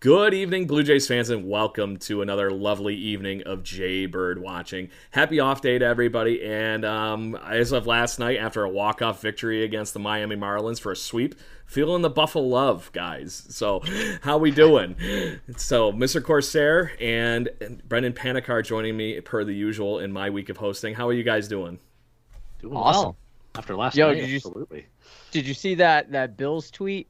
Good evening, Blue Jays fans, and welcome to another lovely evening of Jay Bird watching. Happy off day to everybody. And um, as of last night, after a walk-off victory against the Miami Marlins for a sweep, feeling the Buffalo love, guys. So, how we doing? so, Mr. Corsair and Brendan Panikar joining me per the usual in my week of hosting. How are you guys doing? Doing awesome. Well. After last Yo, night, did you, absolutely. Did you see that that Bills tweet?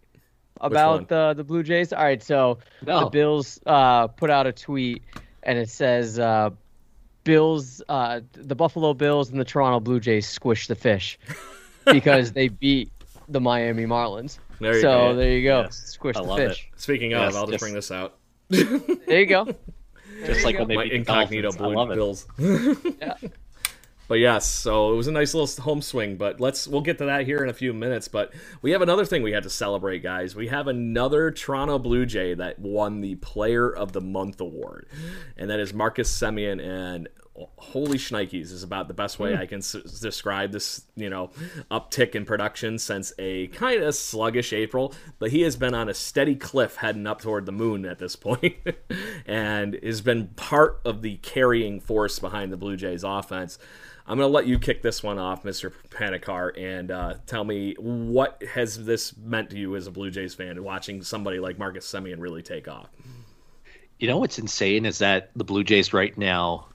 About the the Blue Jays. All right, so no. the Bills uh, put out a tweet and it says uh, Bills, uh, the Buffalo Bills and the Toronto Blue Jays squish the fish because they beat the Miami Marlins. There you so go. there you go, yes. squish I the fish. It. Speaking of, yes, I'll just, just, bring this out. there you go. There just you like go. when they My beat incognito Blue Bills. yeah. But yes, so it was a nice little home swing. But let's we'll get to that here in a few minutes. But we have another thing we had to celebrate, guys. We have another Toronto Blue Jay that won the Player of the Month award, and that is Marcus Semien. And holy shnikes is about the best way hmm. I can s- describe this, you know, uptick in production since a kind of sluggish April. But he has been on a steady cliff heading up toward the moon at this point, and has been part of the carrying force behind the Blue Jays offense. I'm going to let you kick this one off, Mr. Panikar, and uh, tell me what has this meant to you as a Blue Jays fan, watching somebody like Marcus Semien really take off. You know what's insane is that the Blue Jays right now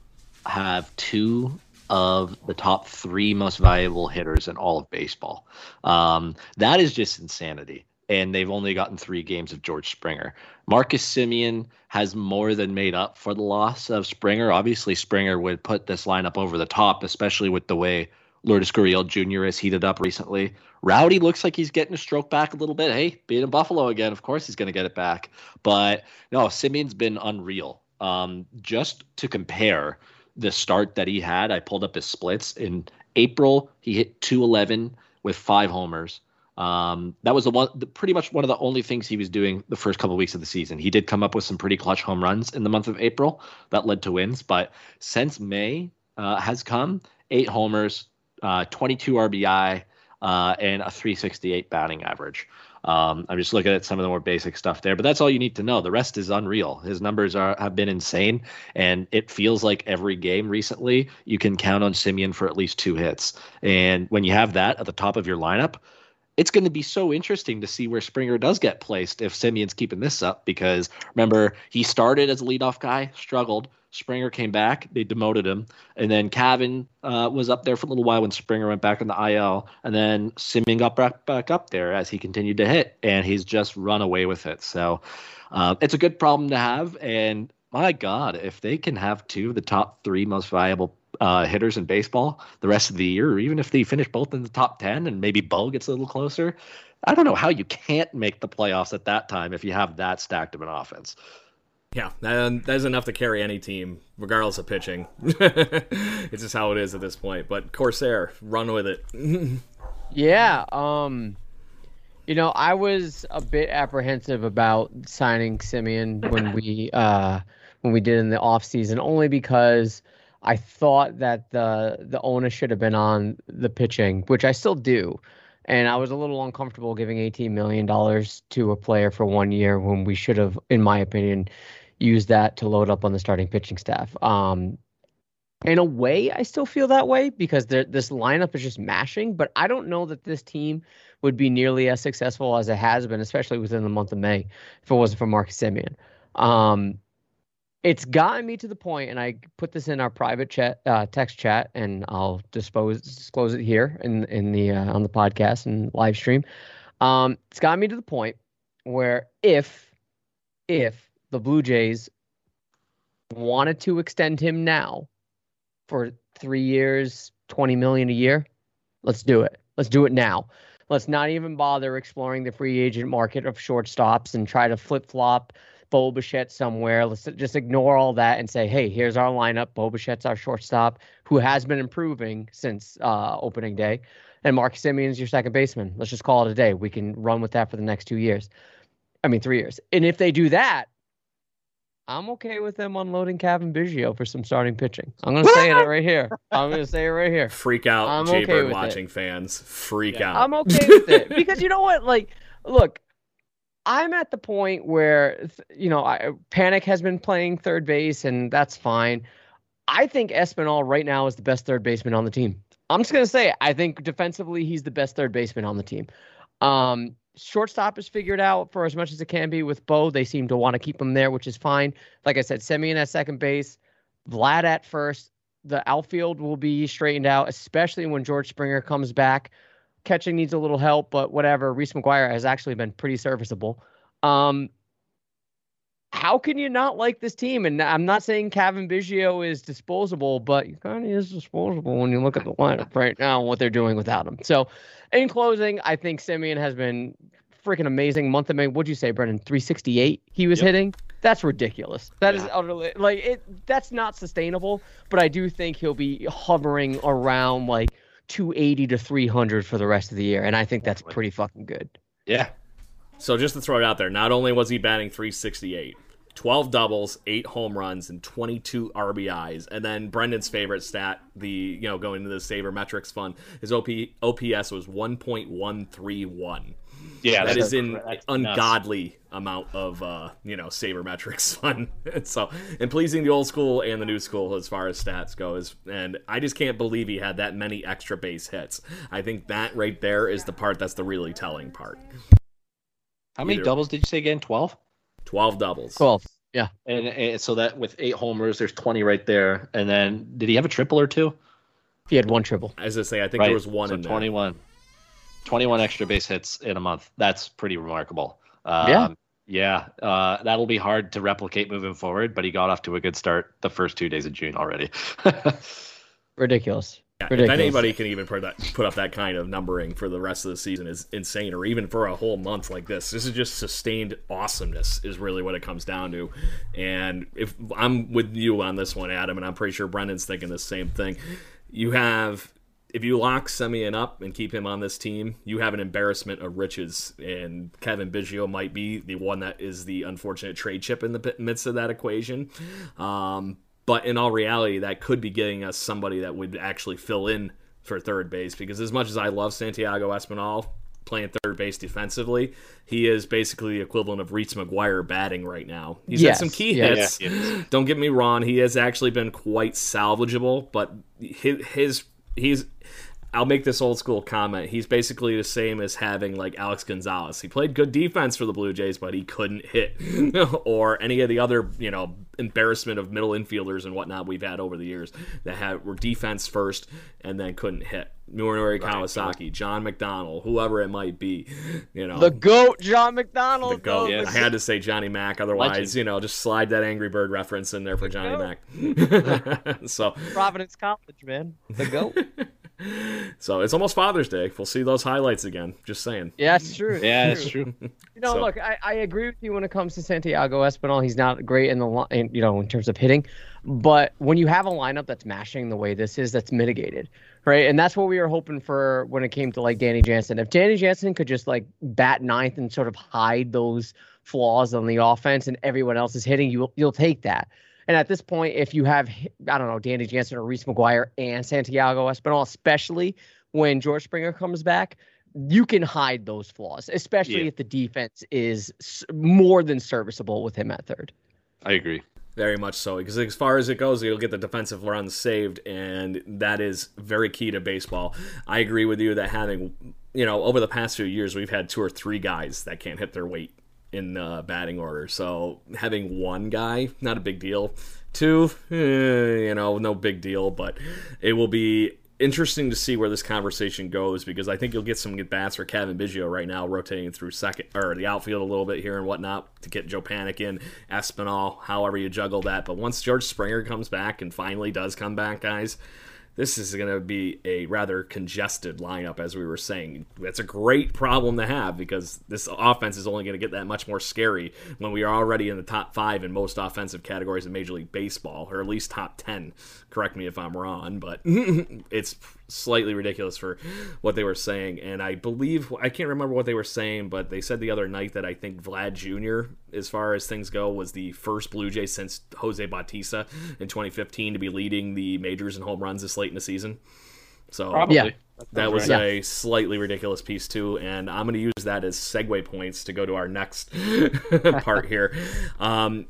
have two of the top three most valuable hitters in all of baseball. Um, that is just insanity and they've only gotten three games of George Springer. Marcus Semien has more than made up for the loss of Springer. Obviously, Springer would put this lineup over the top, especially with the way Lourdes Gurriel Jr. has heated up recently. Rowdy looks like he's getting a stroke back a little bit. Hey, being in Buffalo again, of course he's going to get it back. But no, Semien's been unreal. Um, just to compare the start that he had, I pulled up his splits. In April, he hit 211 with five homers. Um, that was the one, the, pretty much one of the only things he was doing the first couple of weeks of the season. He did come up with some pretty clutch home runs in the month of April that led to wins, but since May uh, has come, eight homers, uh, 22 RBI, uh, and a 368 batting average. Um, I'm just looking at some of the more basic stuff there, but that's all you need to know. The rest is unreal. His numbers are have been insane, and it feels like every game recently you can count on Semien for at least two hits. And when you have that at the top of your lineup, it's going to be so interesting to see where Springer does get placed if Semien's keeping this up. Because remember, he started as a leadoff guy, struggled. Springer came back, they demoted him, and then Cavan uh, was up there for a little while when Springer went back in the IL, and then Semien got back, back up there as he continued to hit, and he's just run away with it. So uh, it's a good problem to have, and my God, if they can have two of the top three most valuable uh, hitters in baseball the rest of the year, or even if they finish both in the top 10 and maybe Bo gets a little closer, I don't know how you can't make the playoffs at that time if you have that stacked of an offense. Yeah, that, that's enough to carry any team, regardless of pitching. it's just how it is at this point. But Corsair, run with it. yeah, um, you know, I was a bit apprehensive about signing Semien when we uh, when we did in the off season, only because – I thought that the the onus should have been on the pitching, which I still do. And I was a little uncomfortable giving $18 million to a player for one year when we should have, in my opinion, used that to load up on the starting pitching staff. Um, in a way, I still feel that way because this lineup is just mashing, but I don't know that this team would be nearly as successful as it has been, especially within the month of May, if it wasn't for Marcus Semien. Um, it's gotten me to the point, and I put this in our private chat, uh, text chat, and I'll dispose disclose it here in in the uh, on the podcast and live stream. Um, it's gotten me to the point where if if the Blue Jays wanted to extend him now for three years, twenty million a year, let's do it. Let's do it now. Let's not even bother exploring the free agent market of shortstops and try to flip flop Bo somewhere. Let's just ignore all that and say, hey, here's our lineup. Bo our shortstop, who has been improving since uh, opening day. And Mark Semien's your second baseman. Let's just call it a day. We can run with that for the next two years. I mean, three years. And if they do that, I'm okay with them unloading Cavan Biggio for some starting pitching. I'm going to say it right here. I'm going to say it right here. Freak out, I'm Jaybird okay watching it. fans. Freak yeah. out. I'm okay with it because you know what? Like, look, I'm at the point where you know I, Panik has been playing third base, and that's fine. I think Espinal right now is the best third baseman on the team. I'm just gonna say I think defensively he's the best third baseman on the team. Um, shortstop is figured out for as much as it can be with Bo. They seem to want to keep him there, which is fine. Like I said, Semien at second base, Vlad at first. The outfield will be straightened out, especially when George Springer comes back catching needs a little help, but whatever. Reese McGuire has actually been pretty serviceable. Um, how can you not like this team? And I'm not saying Cavan Biggio is disposable, but he kind of is disposable when you look at the lineup right now and what they're doing without him. So, in closing, I think Semien has been freaking amazing. Month of May, what'd you say, Brendan? 368 he was yep. hitting? That's ridiculous. That yeah. is utterly like it. That's not sustainable. But I do think he'll be hovering around like 280 to 300 for the rest of the year, and I think that's pretty fucking good. Yeah. So just to throw it out there, not only was he batting 368, 12 doubles, 8 home runs, and 22 RBIs. And then Brendan's favorite stat, the you know going to the Sabermetrics fund, his OP, OPS was 1.131. Yeah, that is in ungodly nuts. amount of uh, you know sabermetrics fun. so and pleasing the old school and the new school as far as stats goes. And I just can't believe he had that many extra base hits. I think that right there is the part that's the really telling part. How many Either. doubles did you say again? Twelve. Twelve doubles. Twelve. Yeah. And, and, so that with eight homers, there's 20 right there. And then did he have a triple or two? He had one triple. As I say, I think right. there was one so in 21. There. 21 extra base hits in a month. That's pretty remarkable. Um, yeah. Yeah, uh, that'll be hard to replicate moving forward, but he got off to a good start the first two days of June already. Ridiculous. Yeah, Ridiculous. If anybody can even put that put up that kind of numbering for the rest of the season is insane, or even for a whole month like this. This is just sustained awesomeness is really what it comes down to. And if I'm with you on this one, Adam, and I'm pretty sure Brendan's thinking the same thing. You have if you lock Semien up and keep him on this team, you have an embarrassment of riches. And Cavan Biggio might be the one that is the unfortunate trade chip in the midst of that equation. Um, but in all reality, that could be getting us somebody that would actually fill in for third base. Because as much as I love Santiago Espinal playing third base defensively, he is basically the equivalent of Reese McGuire batting right now. He's yes. had some key hits. Yeah. Don't get me wrong; he has actually been quite salvageable, but his, his he's I'll make this old school comment. He's basically the same as having like Alex Gonzalez. He played good defense for the Blue Jays, but he couldn't hit, or any of the other you know embarrassment of middle infielders and whatnot we've had over the years that had were defense first and then couldn't hit. Nori Kawasaki, John McDonald, whoever it might be, you know. The goat, John McDonald. The goat. Yes. I had to say Johnny Mac, otherwise, Legend. you know, just slide that Angry Bird reference in there for the Johnny goat. Mac. so Providence College, man, the goat. so it's almost Father's Day. We'll see those highlights again. Just saying. Yeah, it's true. yeah, it's true. You know, so. look, I, I agree with you when it comes to Santiago Espinal. He's not great in the in, you know in terms of hitting, but when you have a lineup that's mashing the way this is, that's mitigated, right? And that's what we were hoping for when it came to like Danny Jansen. If Danny Jansen could just like bat ninth and sort of hide those flaws on the offense, and everyone else is hitting, you you'll take that. And at this point, if you have, I don't know, Danny Jansen or Reese McGuire and Santiago Espinal, especially when George Springer comes back, you can hide those flaws, especially yeah. if the defense is more than serviceable with him at third. I agree. Very much so, because as far as it goes, you'll get the defensive runs saved, and that is very key to baseball. I agree with you that having, you know, over the past few years, we've had two or three guys that can't hit their weight in uh, batting order. So having one guy, not a big deal. Two, eh, you know, no big deal, but it will be interesting to see where this conversation goes because I think you'll get some good bats for Cavan Biggio right now, rotating through second or the outfield a little bit here and whatnot to get Joe Panik in, Espinal, however you juggle that. But once George Springer comes back and finally does come back, guys, this is going to be a rather congested lineup, as we were saying. That's a great problem to have because this offense is only going to get that much more scary when we are already in the top five in most offensive categories in Major League Baseball, or at least top 10. Correct me if I'm wrong, but it's slightly ridiculous for what they were saying. And I believe, I can't remember what they were saying, but they said the other night that I think Vlad Jr., as far as things go, was the first Blue Jay since Jose Bautista in 2015 to be leading the majors in home runs this late in the season. So Probably. Yeah. That was right. a slightly ridiculous piece too, and I'm going to use that as segue points to go to our next part here. Um,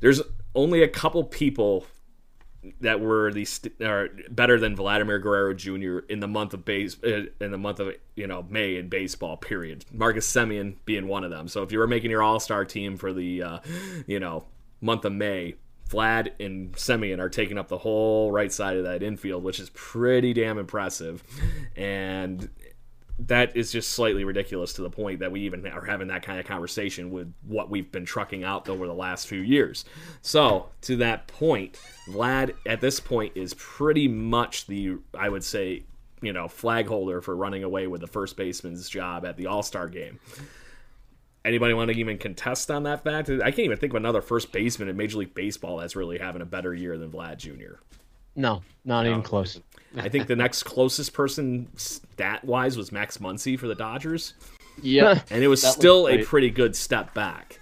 there's only a couple people that were the st- are better than Vladimir Guerrero Jr. in the month of base uh, in the month of you know May in baseball. Period. Marcus Semien being one of them. So if you were making your All Star team for the uh, you know month of May, Vlad and Semien are taking up the whole right side of that infield, which is pretty damn impressive. And that is just slightly ridiculous to the point that we even are having that kind of conversation with what we've been trucking out over the last few years. So, to that point, Vlad at this point is pretty much the, I would say, you know, flag holder for running away with the first baseman's job at the All Star game. Anybody want to even contest on that fact? I can't even think of another first baseman in Major League Baseball that's really having a better year than Vlad Jr. No, not no. even close. I think the next closest person stat wise was Max Muncy for the Dodgers. Yeah, and it was still was a pretty good step back.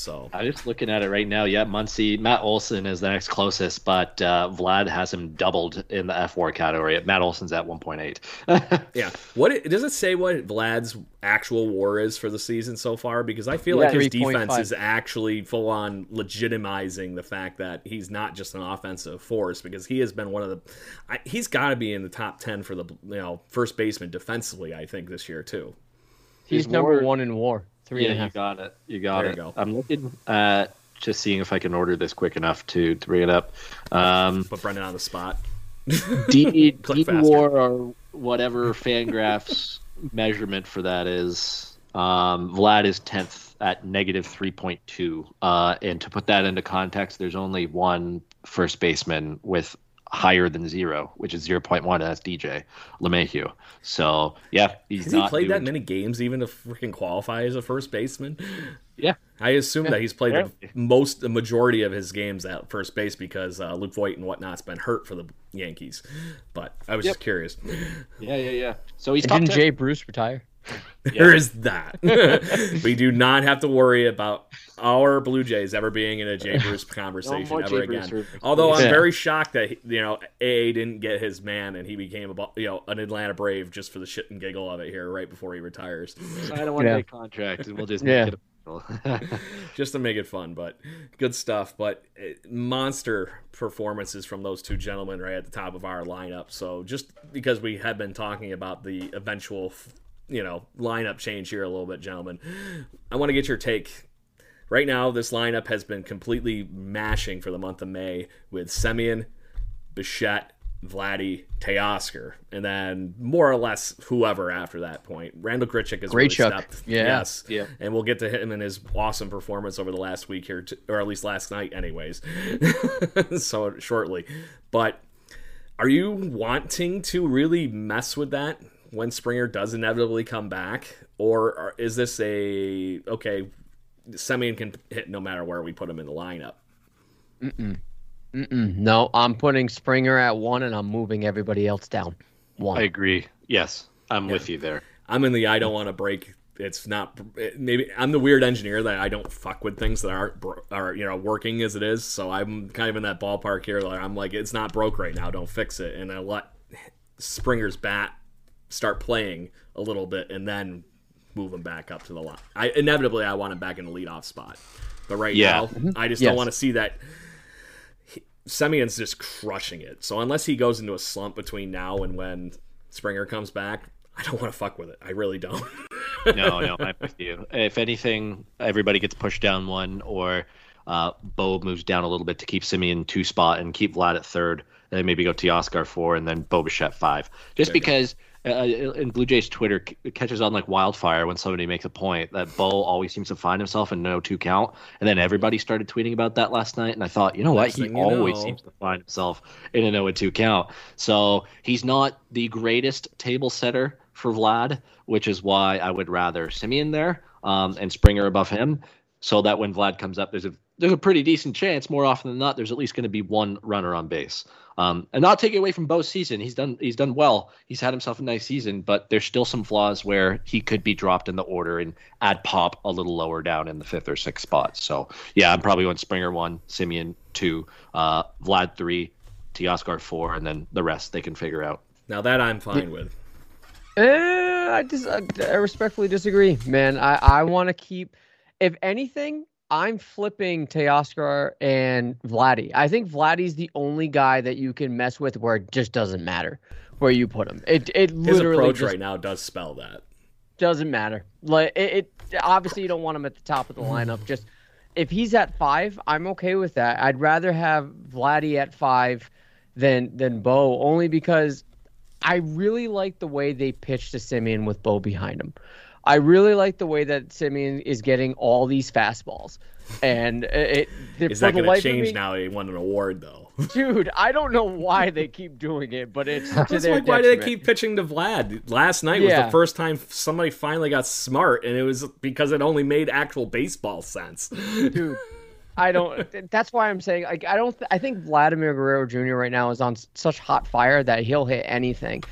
So I'm just looking at it right now. Yeah, Muncy, Matt Olson is the next closest, but uh, Vlad has him doubled in the fWAR category. Matt Olson's at 1.8. yeah. What does it say? What Vlad's actual WAR is for the season so far? Because I feel yeah, like his 3. defense 5. is actually full on legitimizing the fact that he's not just an offensive force. Because he has been one of the, I, he's got to be in the top 10 for the you know first baseman defensively. I think this year too. He's, he's number more, one in WAR. Three yeah, you got it. You got there it. You go. I'm looking at just seeing if I can order this quick enough to, to bring it up. Um, Put Brendan on the spot. D, D War or whatever Fangraphs measurement for that is. Um, Vlad is tenth at negative three point two. Uh, and to put that into context, there's only one first baseman with higher than zero, which is 0.1. and That's DJ LeMahieu. So, yeah, he's Has he played that many games even to freaking qualify as a first baseman? Yeah. I assume yeah. that he's played the most, the majority of his games at first base because uh, Luke Voit and whatnot's been hurt for the Yankees. But I was yep. just curious. Yeah, yeah, yeah. So he's didn't Jay Bruce retire? There yeah. is that. we do not have to worry about our Blue Jays ever being in a Jay Bruce conversation no ever Jay again. Bruce Although I'm very shocked that you know A didn't get his man and he became a you know an Atlanta Brave just for the shit and giggle of it here right before he retires. Sign a one day yeah. contract and we'll just yeah. Make it just to make it fun, but good stuff. But eh, monster performances from those two gentlemen right at the top of our lineup. So just because we have been talking about the eventual, you know, lineup change here a little bit, gentlemen, I want to get your take. Right now, this lineup has been completely mashing for the month of May with Semien, Bichette, Vladdy, Teoscar, and then more or less whoever after that point. Randall Grichuk is Great really. Yeah. Yes. Yeah. And we'll get to him and his awesome performance over the last week here, or at least last night, anyways. so shortly. But are you wanting to really mess with that when Springer does inevitably come back? Or is this a, okay, Semien can hit no matter where we put him in the lineup? Mm-mm. No, I'm putting Springer at one, and I'm moving everybody else down. One. I agree. Yes, I'm with you there. I'm in the I don't want to break. It's not maybe I'm the weird engineer that I don't fuck with things that aren't are you know working as it is. So I'm kind of in that ballpark here. Like I'm like it's not broke right now. Don't fix it. And I let Springer's bat start playing a little bit, and then move him back up to the line. I inevitably I want him back in the leadoff spot, but right Yeah. now I just Yes. don't want to see that. Semien's just crushing it. So unless he goes into a slump between now and when Springer comes back, I don't want to fuck with it. I really don't. no, no, I'm with you. If anything, everybody gets pushed down one, or uh, Bo moves down a little bit to keep Semien two spot and keep Vlad at third, and then maybe go Teoscar four, and then Bo Bichette five. Just because uh, in Blue Jays Twitter c- catches on like wildfire when somebody makes a point that Bo always seems to find himself in no two count, and then everybody started tweeting about that last night, and I thought, you know what, he always know. seems to find himself in a no and two count. So he's not the greatest table setter for Vlad, which is why I would rather Semien there um, and Springer above him, so that when Vlad comes up, there's a there's a pretty decent chance. More often than not, there's at least going to be one runner on base. Um, and not taking away from Bo's season, he's done he's done well. He's had himself a nice season, but there's still some flaws where he could be dropped in the order and add pop a little lower down in the fifth or sixth spot. So yeah, I'm probably going Springer one, Semien two, uh, Vlad three, Teoscar four, and then the rest they can figure out. now that I'm fine with. I just I, I respectfully disagree, man. I I want to keep. If anything, I'm flipping Teoscar and Vladdy. I think Vladdy's the only guy that you can mess with where it just doesn't matter where you put him. It it His literally approach right now does spell that. doesn't matter. Like it, it obviously you don't want him at the top of the lineup. Just if he's at five, I'm okay with that. I'd rather have Vladdy at five than than Bo, only because I really like the way they pitch to Semien with Bo behind him. I really like the way that Semien is getting all these fastballs, and it. it Is for that going to change me- now? He won an award though. dude? I don't know why they keep doing it, but it's to It's their like, why do they keep pitching to Vlad? Last night was the first time somebody finally got smart, and it was because it only made actual baseball sense. dude. I don't. That's why I'm saying like I don't. I think Vladimir Guerrero Jr. right now is on such hot fire that he'll hit anything.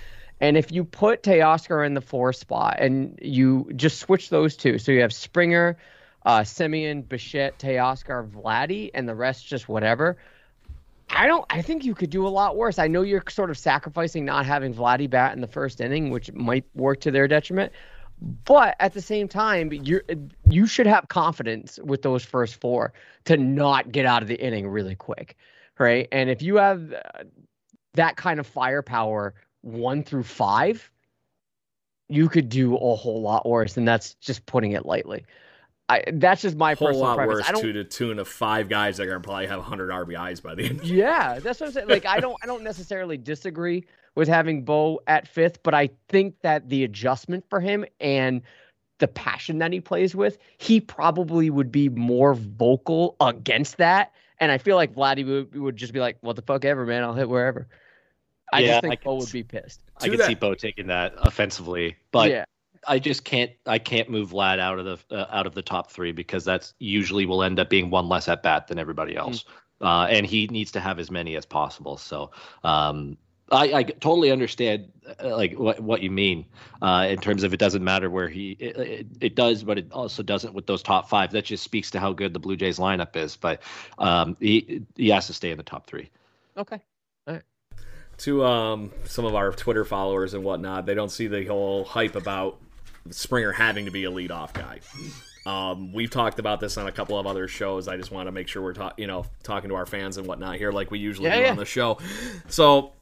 And if you put Teoscar in the four spot and you just switch those two, so you have Springer, uh, Semien, Bichette, Teoscar, Vladdy, and the rest just whatever. I don't. I think you could do a lot worse. I know you're sort of sacrificing not having Vladdy bat in the first inning, which might work to their detriment. But at the same time, you you should have confidence with those first four to not get out of the inning really quick, right? And if you have uh, that kind of firepower one through five, you could do a whole lot worse, and that's just putting it lightly. I that's just my whole personal lot preference. worse I don't to the tune of five guys that are to probably have 100 RBIs by the end. Yeah, that's what I'm saying. Like I don't I don't necessarily disagree with having Bo at fifth, but I think that the adjustment for him and the passion that he plays with, he probably would be more vocal against that. And I feel like Vladdy would, would just be like, "What the fuck ever, man? I'll hit wherever." I Yeah, just think can Bo would s- be pissed. I To can that- see Bo taking that offensively, but yeah, I just can't I can't move Vlad out of the uh, out of the top three because that's usually will end up being one less at bat than everybody else, uh, and he needs to have as many as possible. So um, I, I totally understand uh, like what what you mean uh, in terms of it doesn't matter where he it, it, it does, but it also doesn't with those top five. That just speaks to how good the Blue Jays lineup is. But um, he he has to stay in the top three. okay. To um, some of our Twitter followers and whatnot, they don't see the whole hype about Springer having to be a leadoff guy. Um, we've talked about this on a couple of other shows. I just want to make sure we're talking, you know, talking to our fans and whatnot here, like we usually yeah, do yeah. on the show. So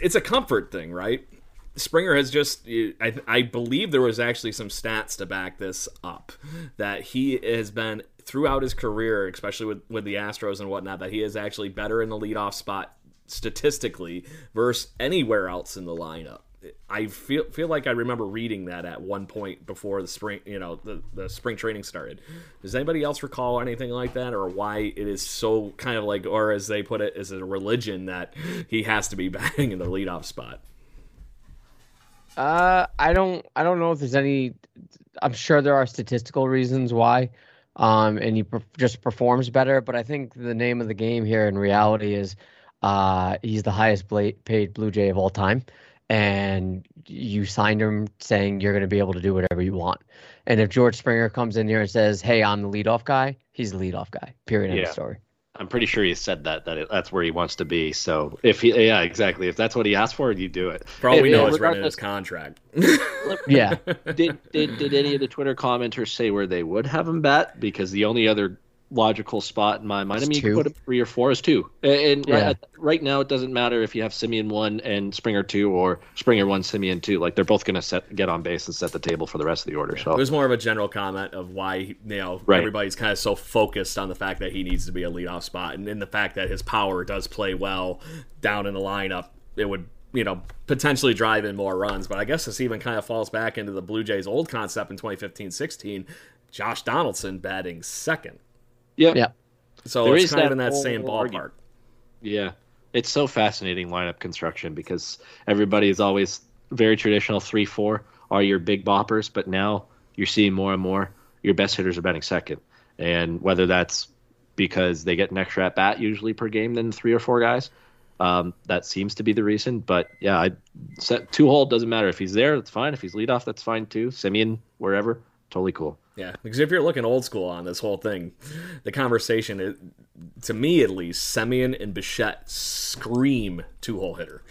it's a comfort thing, right? Springer has just, I, I believe there was actually some stats to back this up that he has been throughout his career, especially with, with the Astros and whatnot, that he is actually better in the leadoff spot statistically versus anywhere else in the lineup. I feel feel like I remember reading that at one point before the spring, you know, the, the spring training started. Does anybody else recall anything like that, or why it is so kind of like, or as they put it, is it a religion that he has to be batting in the leadoff spot? Uh, I don't, I don't know if there's any. I'm sure there are statistical reasons why, um, and he just performs better. But I think the name of the game here in reality is, uh, he's the highest paid Blue Jay of all time and you signed him saying you're going to be able to do whatever you want. And if George Springer comes in here and says, "Hey, I'm the leadoff guy," he's the leadoff guy. Period. End yeah. of story. I'm pretty sure he said that that it, that's where he wants to be. So if he, yeah, exactly. If that's what he asked for, you do it. For all we know, it's written in his contract. yeah. Did, did did any of the Twitter commenters say where they would have him bat? Because the only other logical spot in my mind. I mean, two. you could put three or four as two. And yeah. right, right, now, it doesn't matter if you have Semien one and Springer two, or Springer one, Semien two. Like they're both going to set get on base and set the table for the rest of the order. So it was more of a general comment of why you know right. everybody's kind of so focused on the fact that he needs to be a leadoff spot, and in the fact that his power does play well down in the lineup. It would you know, potentially drive in more runs. But I guess this even kind of falls back into the Blue Jays' old concept in 2015 16. Josh Donaldson batting second. Yeah. Yeah. So there it's kind of in that same ballpark. Argument. Yeah. It's so fascinating lineup construction because everybody is always very traditional three four are your big boppers, but now you're seeing more and more your best hitters are batting second. And whether that's because they get an extra at bat usually per game than three or four guys, um, that seems to be the reason. But yeah, I set two hole doesn't matter if he's there, that's fine. If he's lead off, that's fine too. Semien, wherever, totally cool. Yeah, because if you're looking old school on this whole thing, the conversation, it, to me at least, Semien and Bichette scream two hole hitter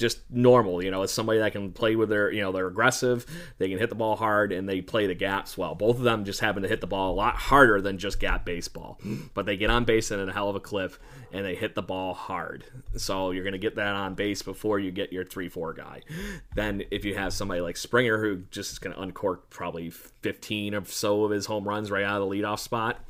just normal. You know, it's somebody that can play with their, you know, they're aggressive, they can hit the ball hard, and they play the gaps well. Both of them just happen to hit the ball a lot harder than just gap baseball, but they get on base at a hell of a clip and they hit the ball hard. So you're going to get that on base before you get your 3 4 guy. Then if you have somebody like Springer who just is going to uncork probably 15 or so of his home runs right out of the leadoff spot,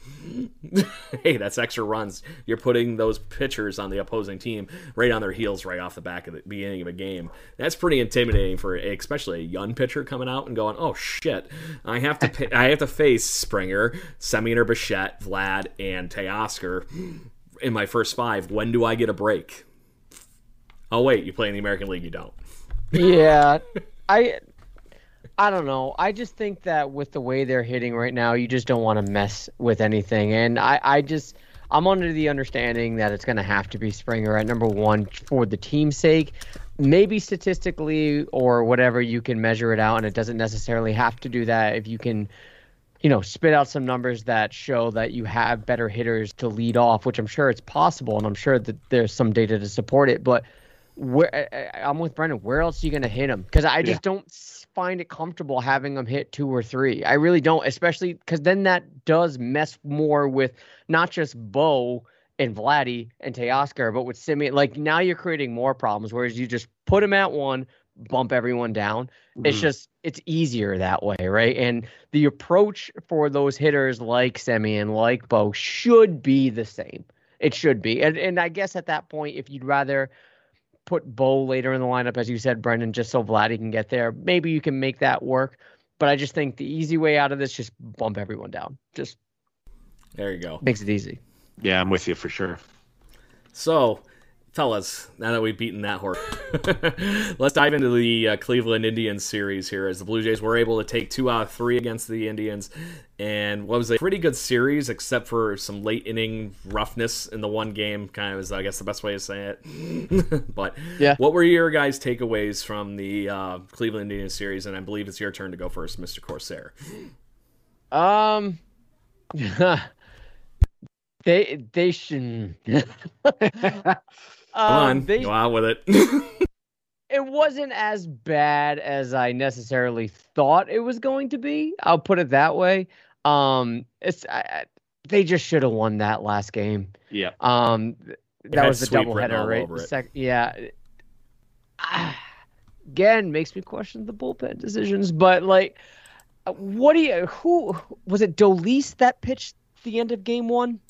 hey, that's extra runs. You're putting those pitchers on the opposing team right on their heels right off the back of the beginning beginning of a game. That's pretty intimidating for especially a young pitcher coming out and going, "Oh shit, I have to I have to face Springer, Semien Bichette, Vlad, and Teoscar in my first five. When do I get a break?" Oh wait, you play in the American League, you don't. Yeah, I I don't know. I just think that with the way they're hitting right now, you just don't want to mess with anything. And I, I just, I'm under the understanding that it's going to have to be Springer at number one for the team's sake maybe statistically or whatever you can measure it out and it doesn't necessarily have to do that if you can you know spit out some numbers that show that you have better hitters to lead off which i'm sure it's possible and i'm sure that there's some data to support it but where i'm with brendan. Where else are you going to hit him because i just yeah. don't find it comfortable having him hit two or three. I really don't especially because then that does mess more with not just bo and Vladdy and Teoscar, but with Semien, like now you're creating more problems. Whereas you just put him at one, bump everyone down. Mm-hmm. It's just it's easier that way, right? And the approach for those hitters like Semien, like Bo, should be the same. It should be, and and I guess at that point, if you'd rather put Bo later in the lineup, as you said, Brendan, just so Vladdy can get there, maybe you can make that work. But I just think the easy way out of this just bump everyone down. Just there you go. Makes it easy. Yeah, I'm with you for sure. So, fellas, now that we've beaten that horse, let's dive into the uh, Cleveland Indians series here as the Blue Jays were able to take two out of three against the Indians. And what was a pretty good series, except for some late inning roughness in the one game, kind of is, I guess, the best way to say it. but yeah. what were your guys' takeaways from the uh, Cleveland Indians series? And I believe it's your turn to go first, Mr. Corsair. Um, They they should. um, Come on, they, go out with it. it wasn't as bad as I necessarily thought it was going to be. I'll put it that way. Um, it's I, they just should have won that last game. Yeah. Um, that was the doubleheader, right? Sec- yeah. again, makes me question the bullpen decisions. But like, what do you? Who was it? Dolis that pitched the end of game one,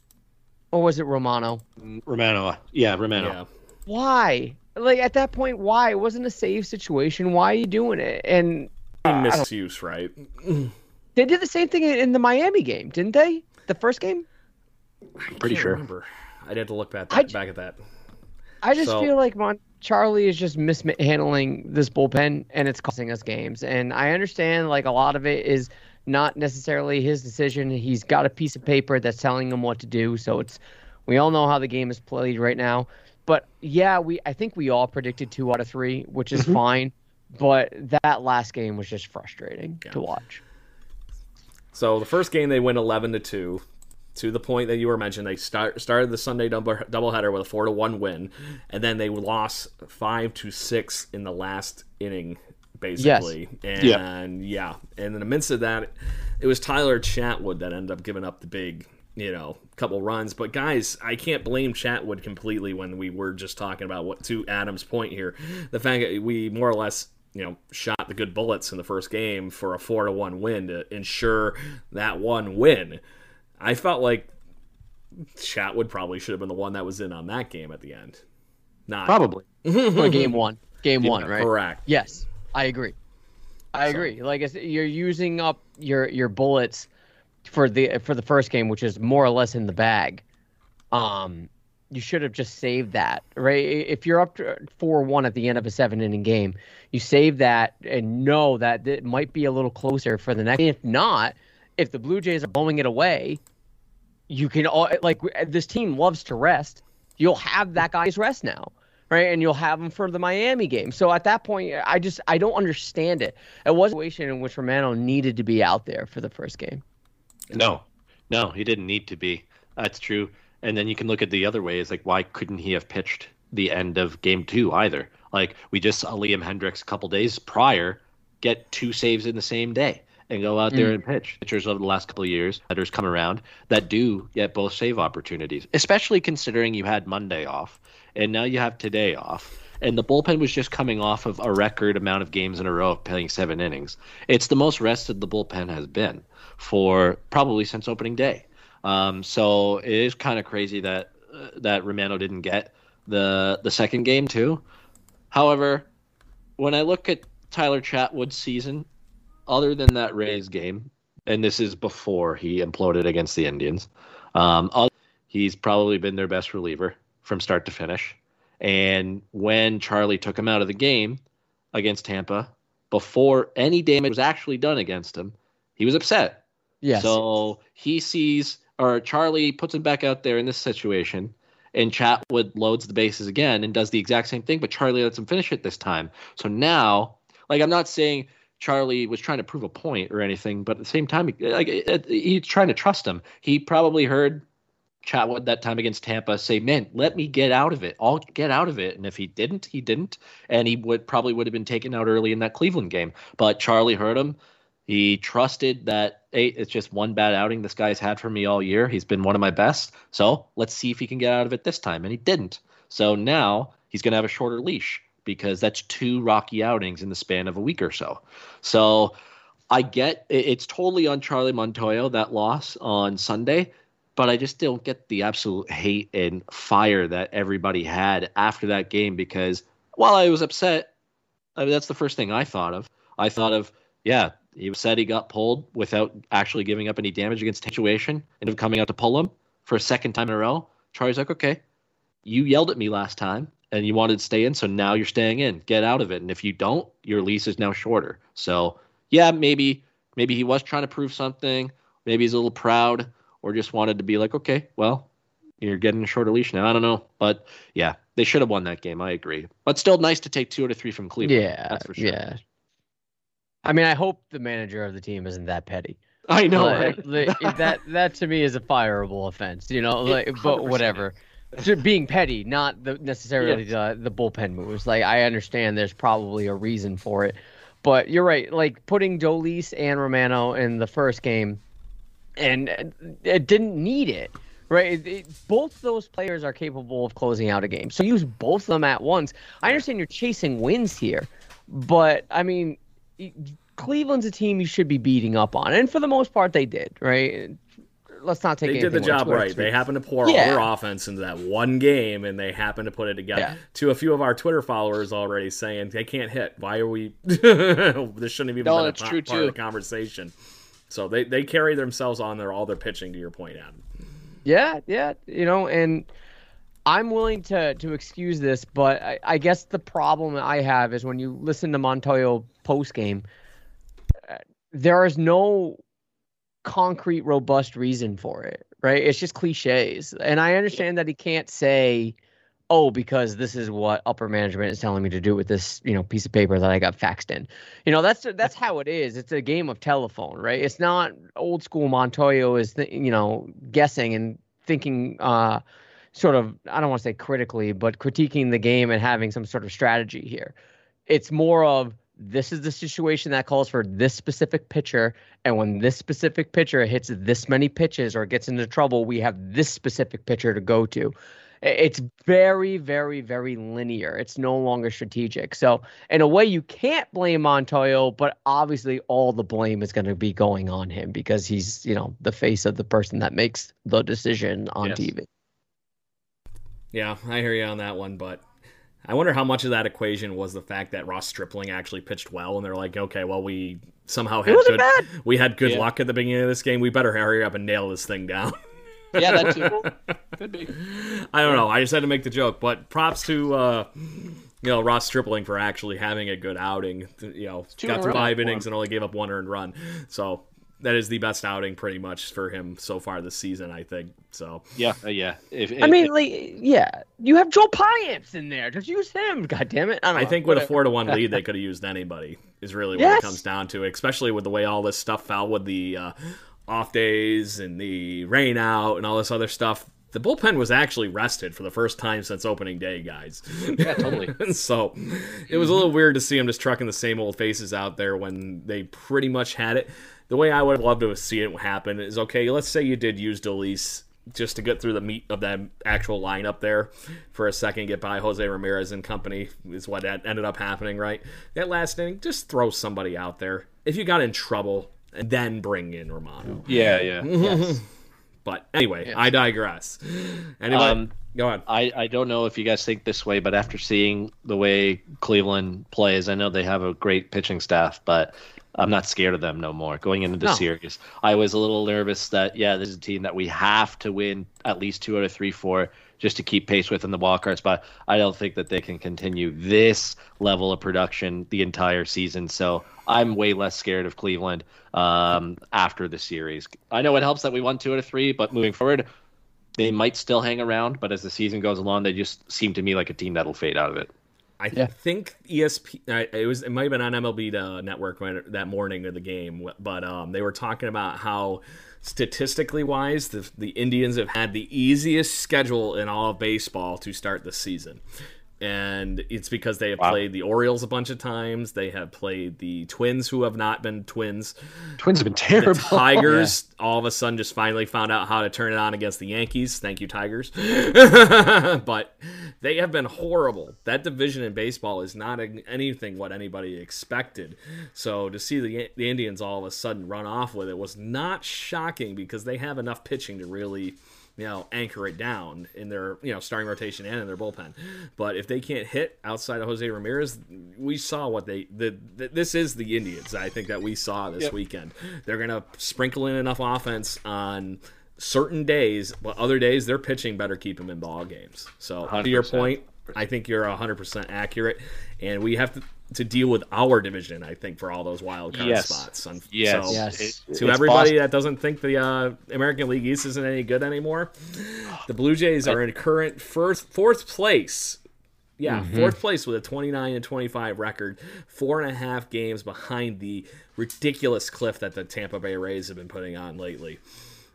or was it Romano? Mm, Romano, yeah, Romano. Yeah. Why? Like at that point, why? It wasn't a save situation. Why are you doing it? And uh, misuse, right? They did the same thing in the Miami game, didn't they? The first game. I'm pretty sure. Remember. I'd have to look back, that, back at that. I just so, feel like Mon- Charlie is just mishandling this bullpen, and it's costing us games. And I understand, like a lot of it is not necessarily his decision. He's got a piece of paper that's telling him what to do. So it's we all know how the game is played right now. But yeah, we I think we all predicted two out of three, which is mm-hmm. fine. But that last game was just frustrating yeah. to watch. So the first game they win eleven to two. To the point that you were mentioning, they start, started the Sunday double doubleheader with a four to one win, and then they lost five to six in the last inning, basically. Yes. And yeah, and in the midst of that, it was Tyler Chatwood that ended up giving up the big you know, couple runs. But guys, I can't blame Chatwood completely when we were just talking about what to Adam's point here. The fact that we more or less, you know, shot the good bullets in the first game for a four to one win to ensure that one win. I felt like Chatwood probably should have been the one that was in on that game at the end. Not probably for game one. Game yeah, one, right? Correct. Yes, I agree. I agree. Like I said, you're using up your your bullets for the for the first game, which is more or less in the bag. Um, you should have just saved that, right? If you're up four one at the end of a seven inning game, you save that and know that it might be a little closer for the next. If not, if the Blue Jays are blowing it away, you can all like this team loves to rest. You'll have that guy's rest now, right? And you'll have him for the Miami game. So at that point, I just I don't understand it. It was a situation in which Romano needed to be out there for the first game. No, no, he didn't need to be. That's true. And then you can look at the other way. Is like, why couldn't he have pitched the end of game two either? Like we just saw Liam Hendriks a couple days prior get two saves in the same day and go out there mm. and pitch. Pitchers over the last couple of years that has come around that do get both save opportunities, especially considering you had Monday off and now you have today off. And the bullpen was just coming off of a record amount of games in a row of playing seven innings. It's the most rested the bullpen has been for probably since opening day. Um, so it is kind of crazy that uh, that Romano didn't get the the second game too. However, when I look at Tyler Chatwood's season, other than that Rays game, and this is before he imploded against the Indians, um, he's probably been their best reliever from start to finish. And when Charlie took him out of the game against Tampa, before any damage was actually done against him, he was upset Yes. So he sees, or Charlie puts him back out there in this situation, and Chatwood loads the bases again and does the exact same thing, but Charlie lets him finish it this time. So now, like, I'm not saying Charlie was trying to prove a point or anything, but at the same time, like, he's trying to trust him. He probably heard Chatwood that time against Tampa say, "Man, let me get out of it. I'll get out of it." And if he didn't, he didn't, and he would probably would have been taken out early in that Cleveland game. But Charlie heard him, he trusted that hey, it's just one bad outing this guy's had for me all year. He's been one of my best. So let's see if he can get out of it this time. And he didn't. So now he's going to have a shorter leash because that's two rocky outings in the span of a week or so. So I get it's totally on Charlie Montoyo that loss on Sunday, but I just don't get the absolute hate and fire that everybody had after that game because while I was upset, I mean, that's the first thing I thought of. I thought of, yeah, he said he got pulled without actually giving up any damage against situation and of coming out to pull him for a second time in a row. Charlie's like, okay, you yelled at me last time and you wanted to stay in, so now you're staying in. Get out of it. And if you don't, your lease is now shorter. So yeah, maybe maybe he was trying to prove something. Maybe he's a little proud or just wanted to be like, okay, well, you're getting a shorter leash now. I don't know. But yeah, they should have won that game. I agree. But still nice to take two out of three from Cleveland. Yeah. That's for sure. Yeah. I mean, I hope the manager of the team isn't that petty. I know, like, right? that that to me is a fireable offense, you know. Like, but whatever. being petty, not the, necessarily the the bullpen moves. Like I understand there's probably a reason for it, but you're right. Like putting Dolis and Romano in the first game, and uh, it didn't need it. Right, it, both those players are capable of closing out a game. So use both of them at once. I understand you're chasing wins here, but I mean, Cleveland's a team you should be beating up on, and for the most part, they did. Right, let's not take. They did the job right. They happened to pour yeah. all their offense into that one game, and they happened to put it together. Yeah. To a few of our Twitter followers already saying they can't hit. Why are we? this shouldn't even no, been a part, part of the conversation. So they they carry themselves on their all their pitching. To your point, Adam. Yeah, yeah, you know, and I'm willing to to excuse this, but I, I guess the problem I have is when you listen to Montoyo post game, uh, there is no concrete, robust reason for it, right? It's just cliches. And I understand that he can't say, oh, because this is what upper management is telling me to do with this, you know, piece of paper that I got faxed in. You know, that's that's how it is. It's a game of telephone, right? It's not old school Montoyo is, th- you know, guessing and thinking uh sort of I don't want to say critically, but critiquing the game and having some sort of strategy here. It's more of this is the situation that calls for this specific pitcher. And when this specific pitcher hits this many pitches or gets into trouble, we have this specific pitcher to go to. It's very, very, very linear. It's no longer strategic. So, in a way, you can't blame Montoyo, but obviously, all the blame is going to be going on him because he's, you know, the face of the person that makes the decision on yes. TV. Yeah, I hear you on that one, but I wonder how much of that equation was the fact that Ross Stripling actually pitched well, and they're like, okay, well, we somehow had good, bad. we had good yeah. luck at the beginning of this game. We better hurry up and nail this thing down. yeah, that too. Could be. I don't know. I just had to make the joke, but props to uh, you know Ross Stripling for actually having a good outing. You know, got through five innings and only gave up one earned run. So that is the best outing pretty much for him so far this season, I think. So yeah, uh, yeah. If, if, I mean, if, like, yeah, you have Joe Payamps in there. Just use him. God damn it! I, I think with a four to one lead, they could have used anybody. Is really what yes. it comes down to, especially with the way all this stuff fell with the uh, off days and the rain out and all this other stuff. The bullpen was actually rested for the first time since opening day, guys. Yeah, totally. so it was a little weird to see them just trucking the same old faces out there when they pretty much had it the way I would have loved to see it happen is okay. Let's say you did use Dolis just to get through the meat of that actual lineup there for a second, get by Jose Ramirez and company is what ended up happening, right? That last inning, just throw somebody out there. If you got in trouble, and then bring in Romano. Yeah, yeah. yes. But anyway, yes. I digress. Anyway, um, go on. I, I don't know if you guys think this way, but after seeing the way Cleveland plays, I know they have a great pitching staff, but I'm not scared of them no more going into the no. series. I was a little nervous that yeah, this is a team that we have to win at least two out of three for just to keep pace with in the wildcards. But I don't think that they can continue this level of production the entire season. So I'm way less scared of Cleveland um, after the series. I know it helps that we won two out of three, but moving forward, they might still hang around. But as the season goes along, they just seem to me like a team that'll fade out of it. I yeah. think ESP it was it might have been on MLB uh, Network when, that morning of the game, but um, they were talking about how statistically wise the the Indians have had the easiest schedule in all of baseball to start the season and it's because they have wow. played the Orioles a bunch of times. They have played the Twins, who have not been Twins. Twins have been terrible. The Tigers yeah. all of a sudden just finally found out how to turn it on against the Yankees. Thank you, Tigers. but they have been horrible. That division in baseball is not anything what anybody expected. So to see the the Indians all of a sudden run off with it was not shocking because they have enough pitching to really you know, anchor it down in their, you know, starting rotation and in their bullpen. But if they can't hit outside of Jose Ramirez, we saw what they the, the this is the Indians. I think that we saw this yep. weekend. They're gonna sprinkle in enough offense on certain days, but other days their pitching better keep them in ball games. So 100%. to your point, I think you're 100% accurate, and we have to to deal with our division. I think for all those wild card yes. spots. yes. So, yes. to everybody that doesn't think the uh, American League East isn't any good anymore, the Blue Jays are in current first fourth place. Yeah, mm-hmm. fourth place with a 29 and 25 record, four and a half games behind the ridiculous cliff that the Tampa Bay Rays have been putting on lately.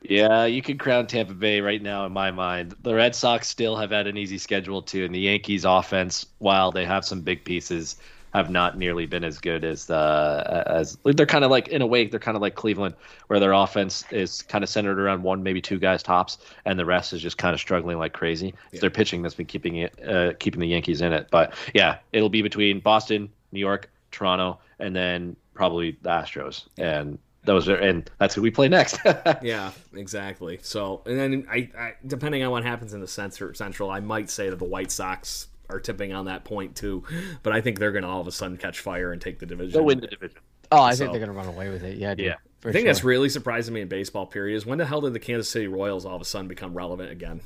Yeah, you can crown Tampa Bay right now in my mind. The Red Sox still have had an easy schedule too, and the Yankees offense, while they have some big pieces, have not nearly been as good as the as they're kind of like in a way they're kind of like Cleveland, where their offense is kind of centered around one maybe two guys tops, and the rest is just kind of struggling like crazy. Yeah. It's their pitching that's been keeping it uh, keeping the Yankees in it. But yeah, it'll be between Boston, New York, Toronto, and then probably the Astros. And those are and that's who we play next. yeah, exactly. So and then I, I, depending on what happens in the center, central, I might say that the White Sox are tipping on that point too, but I think they're going to all of a sudden catch fire and take the division. They'll win the division. Oh, I think they're going to run away with it. Yeah, dude, yeah. The thing sure. that's really surprising me in baseball period is when the hell did the Kansas City Royals all of a sudden become relevant again?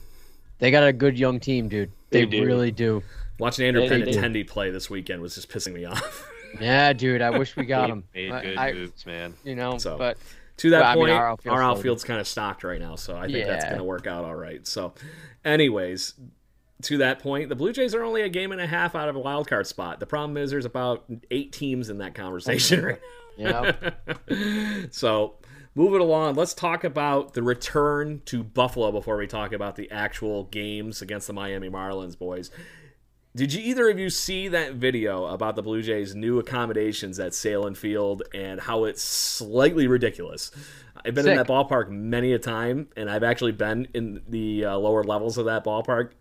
They got a good young team, dude. They, they do. really do. Watching Andrew yeah, Benintendi play this weekend was just pissing me off. Yeah, dude, I wish we got him. Made good I, moves, man. You know, so, but to that point, I mean, our, outfield's, our outfield's kind of stocked right now, so I think yeah. that's going to work out all right. So, anyways, to that point, the Blue Jays are only a game and a half out of a wild card spot. The problem is there's about eight teams in that conversation right now. Yeah. so, moving along, let's talk about the return to Buffalo before we talk about the actual games against the Miami Marlins, boys. Did you either of you see that video about the Blue Jays' new accommodations at Sahlen Field and how it's slightly ridiculous? I've been Sick. in that ballpark many a time, and I've actually been in the uh, lower levels of that ballpark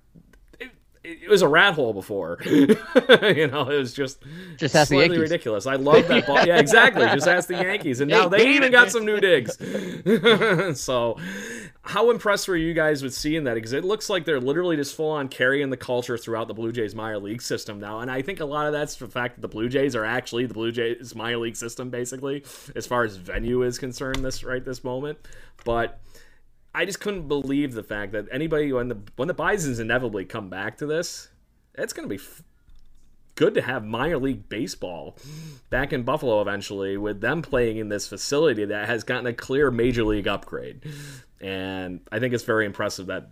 it was a rat hole before. you know, it was just just ask slightly the ridiculous. I love that ball. Yeah, exactly. Just ask the Yankees, and now they even got some new digs. so, how impressed were you guys with seeing that? Because it looks like they're literally just full on carrying the culture throughout the Blue Jays minor league system now, and I think a lot of that's the fact that the Blue Jays are actually the Blue Jays minor league system, basically, as far as venue is concerned. This right this moment, but I just couldn't believe the fact that anybody when the when the Bisons inevitably come back to this, it's going to be f- good to have minor league baseball back in Buffalo eventually with them playing in this facility that has gotten a clear major league upgrade. And I think it's very impressive that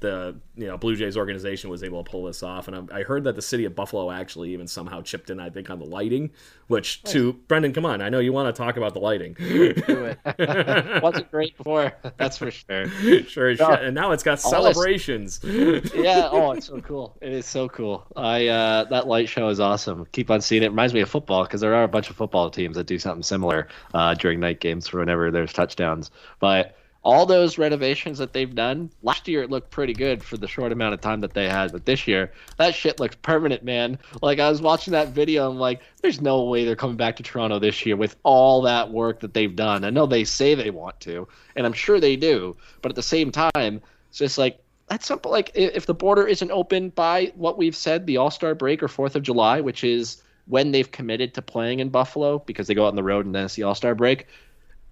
the you know Blue Jays organization was able to pull this off, and I, I, heard that the city of Buffalo actually even somehow chipped in. I think on the lighting, which nice. to Brendan, come on, I know you want to talk about the lighting. Do it. Wasn't great before, that's for sure. Sure, no. and now it's got celebrations. yeah. Oh, it's so cool. It is so cool. I uh, that light show is awesome. Keep on seeing it. Reminds me of football because there are a bunch of football teams that do something similar uh, during night games for whenever there's touchdowns, but all those renovations that they've done last year it looked pretty good for the short amount of time that they had but this year that shit looks permanent man. Like i was watching that video i'm like there's no way they're coming back to toronto this year with all that work that they've done. I know they say they want to and i'm sure they do but at the same time it's just like that's simple like if the border isn't open by what we've said the all-star break or fourth of july which is when they've committed to playing in buffalo because they go out on the road and then it's the all-star break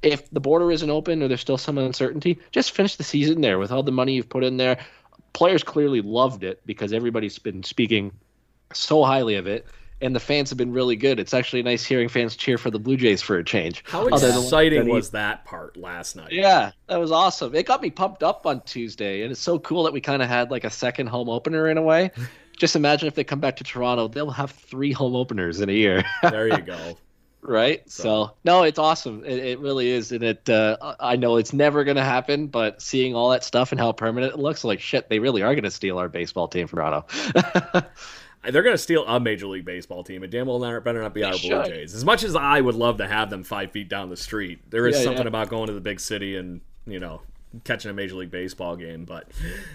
if the border isn't open or there's still some uncertainty, just finish the season there with all the money you've put in there. Players clearly loved it because everybody's been speaking so highly of it. And the fans have been really good. It's actually nice hearing fans cheer for the Blue Jays for a change. How exciting was that part last night? Yeah, that was awesome. It got me pumped up on Tuesday, and it's so cool that we kind of had like a second home opener in a way. Just imagine if they come back to Toronto, they'll have three home openers in a year. there you go right? So, so no, it's awesome. It, it, really is, and it. Uh, I know it's never going to happen, but seeing all that stuff and how permanent it looks, like shit, they really are going to steal our baseball team from Toronto. They're going to steal a major league baseball team, and damn well better not be our Blue Jays. As much as I would love to have them five feet down the street, there is yeah, something yeah. about going to the big city and you know catching a major league baseball game but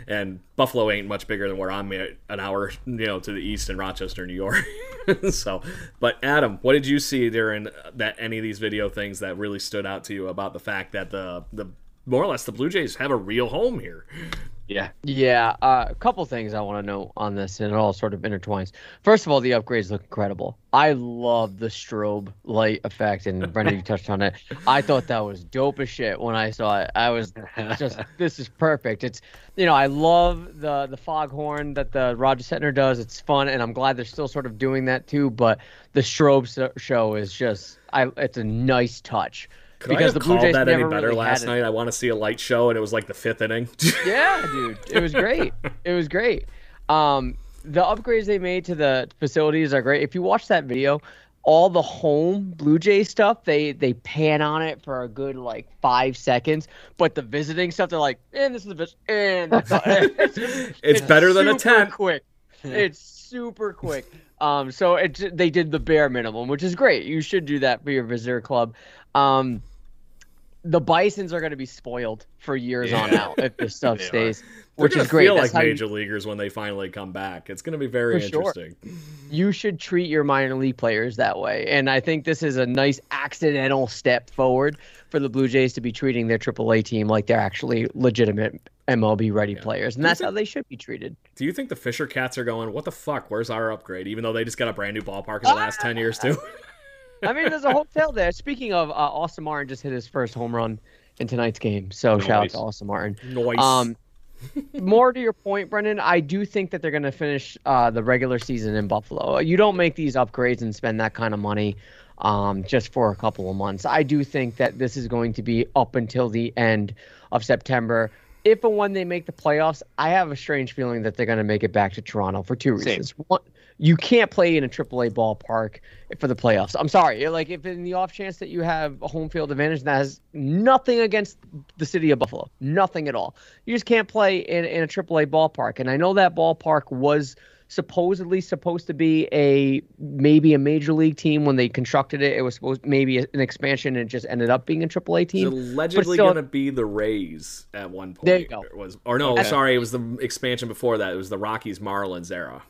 and buffalo ain't much bigger than where i'm at an hour you know to the east in rochester new york. So but adam what did you see during that any of these video things that really stood out to you about the fact that the the more or less the blue jays have a real home here yeah. Yeah. Uh, a couple things I want to know on this, and it all sort of intertwines. First of all, the upgrades look incredible. I love the strobe light effect, and Brendan, you touched on it. I thought that was dope as shit when I saw it. I was just, this is perfect. It's, you know, I love the the foghorn that the Rogers Center does. It's fun, and I'm glad they're still sort of doing that too. But the strobe show is just, I, it's a nice touch. Could because the Blue Jays that any better really last night? I want to see a light show, and it was like the fifth inning. yeah, dude, it was great. It was great. Um, the upgrades they made to the facilities are great. If you watch that video, all the home Blue Jay stuff, they they pan on it for a good like five seconds. But the visiting stuff, they're like, and this is the vis- and it's, it's, it's, better than a ten. Quick, it's super quick. Um, so it they did the bare minimum, which is great. You should do that for your visitor club. Um, the Bisons are going to be spoiled for years yeah. on out if this stuff stays. Which is great. Feel That's like major you, leaguers when they finally come back. It's going to be very interesting. Sure. You should treat your minor league players that way, and I think this is a nice accidental step forward for the Blue Jays to be treating their AAA team like they're actually legitimate MLB ready yeah. players, and that's think, how they should be treated. Do you think the Fisher Cats are going? What the fuck? Where's our upgrade? Even though they just got a brand new ballpark in the last ah! ten years too. I mean, there's a hotel there. Speaking of, uh, Austin Martin just hit his first home run in tonight's game. So nice. shout out to Austin Martin. Nice. Um, more to your point, Brendan, I do think that they're going to finish uh, the regular season in Buffalo. You don't make these upgrades and spend that kind of money um, just for a couple of months. I do think that this is going to be up until the end of September. If and when they make the playoffs, I have a strange feeling that they're going to make it back to Toronto for two reasons. One, you can't play in a AAA ballpark for the playoffs. I'm sorry. Like, if in the off chance that you have a home field advantage, that has nothing against the city of Buffalo, nothing at all. You just can't play in, in a AAA ballpark. And I know that ballpark was supposedly supposed to be a maybe a major league team when they constructed it. It was supposed maybe an expansion and it just ended up being a AAA team. It's allegedly going to be the Rays at one point. There you go. It was or no, sorry, it was the expansion before that. It was the Rockies Marlins era.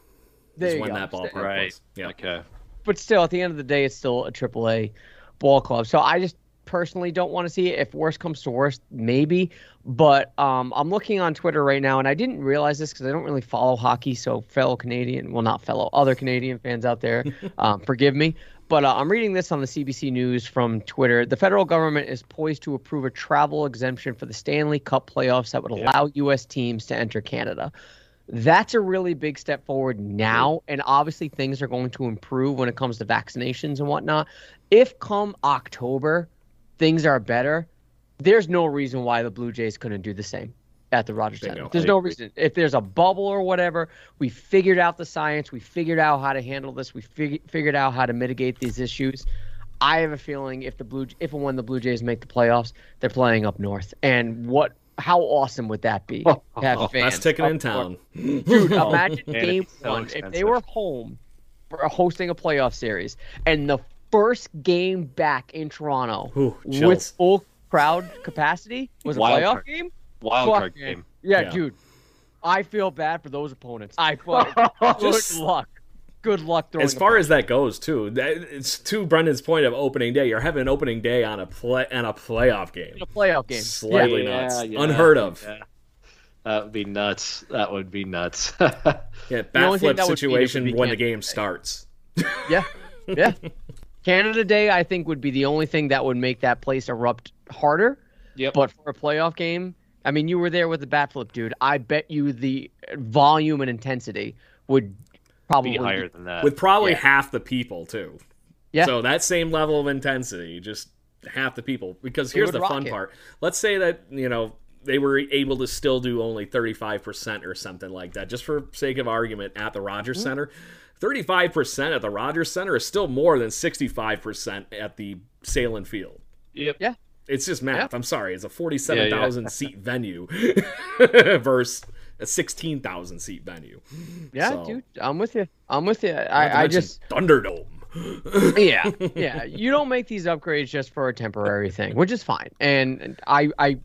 There when go. that ballpark right. was. Yeah. Okay. But still, at the end of the day, it's still a AAA ball club. So I just personally don't want to see it. If worst comes to worst, maybe. But um, I'm looking on Twitter right now, and I didn't realize this because I don't really follow hockey. So fellow Canadian, well, not fellow, other Canadian fans out there, um, forgive me. But uh, I'm reading this on the CBC News from Twitter. The federal government is poised to approve a travel exemption for the Stanley Cup playoffs that would allow U.S. teams to enter Canada that's a really big step forward now. And obviously, things are going to improve when it comes to vaccinations and whatnot. If come October, things are better, there's no reason why the Blue Jays couldn't do the same at the Rogers Center. There's no reason. If there's a bubble or whatever, we figured out the science. We figured out how to handle this. We fig- figured out how to mitigate these issues. I have a feeling if the Blue, if and when the Blue Jays make the playoffs, they're playing up north. And what how awesome would that be? To have fans Best ticket in town. Dude, imagine oh, game so one. Expensive. If they were home for hosting a playoff series and the first game back in Toronto Ooh, with full crowd capacity was a Wild playoff card. game? Wild Fuck card game. Yeah, yeah, dude. I feel bad for those opponents. I fuck. good luck good luck throwing. As far as that goes, too, that, it's to Brendan's point of opening day. You're having an opening day on a play and a playoff game. In a playoff game, slightly yeah, nuts, yeah, unheard of. Yeah. That would be nuts. That would be nuts. yeah, bat flip situation when the game starts. yeah, yeah. Canada Day, I think, would be the only thing that would make that place erupt harder. Yep. But for a playoff game, I mean, you were there with the bat flip, dude. I bet you the volume and intensity would probably be higher than that. With probably yeah. half the people too. Yeah. So that same level of intensity, just half the people. Because here's the fun it. part. Let's say that, you know, they were able to still do only 35% or something like that, just for sake of argument, at the Rogers mm-hmm. Center. 35% at the Rogers Center is still more than 65% at the Sahlen Field. Yep. Yeah. It's just math. I'm sorry. It's a 47,000 yeah, yeah. seat venue versus a 16,000 seat venue. Yeah, so, dude, I'm with you. I'm with you. I, I just Thunderdome. yeah, yeah. You don't make these upgrades just for a temporary thing, which is fine. And I, I,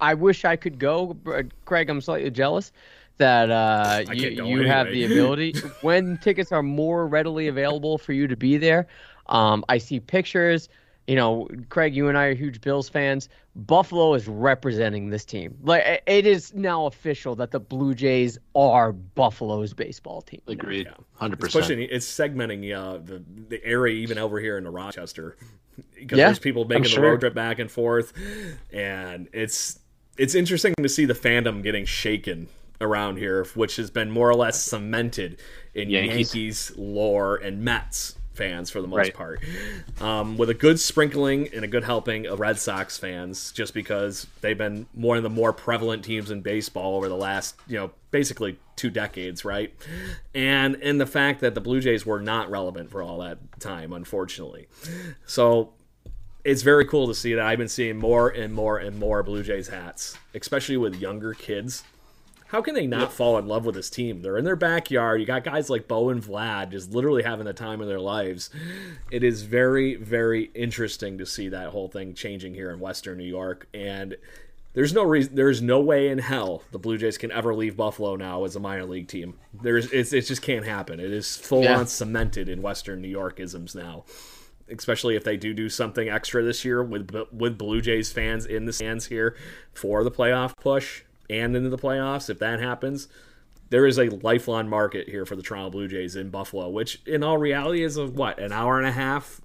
I wish I could go, Craig. I'm slightly jealous that uh, you, you anyway. have the ability when tickets are more readily available for you to be there. Um, I see pictures you know, Craig, you and I are huge Bills fans. Buffalo is representing this team. Like it is now official that the Blue Jays are Buffalo's baseball team. Agreed, hundred percent. It's segmenting uh, the the area even over here in the Rochester because yeah, there's people making the road trip back and forth, and it's it's interesting to see the fandom getting shaken around here, which has been more or less cemented in Yankees, Yankees lore and Mets fans for the most Right. part, um, with a good sprinkling and a good helping of Red Sox fans, just because they've been one of the more prevalent teams in baseball over the last, you know, basically two decades, right? And in the fact that the Blue Jays were not relevant for all that time, unfortunately. So it's very cool to see that I've been seeing more and more and more Blue Jays hats, especially with younger kids. How can they not fall in love with this team? They're in their backyard. You got guys like Bo and Vlad just literally having the time of their lives. It is very, very interesting to see that whole thing changing here in Western New York. And there's no reason, there's no way in hell the Blue Jays can ever leave Buffalo now as a minor league team. There's, it's, it just can't happen. It is full Yeah. on cemented in Western New York isms now especially if they do do something extra this year with with Blue Jays fans in the stands here for the playoff push and into the playoffs. If that happens, there is a lifelong market here for the Toronto Blue Jays in Buffalo, which in all reality is a what an hour and a half,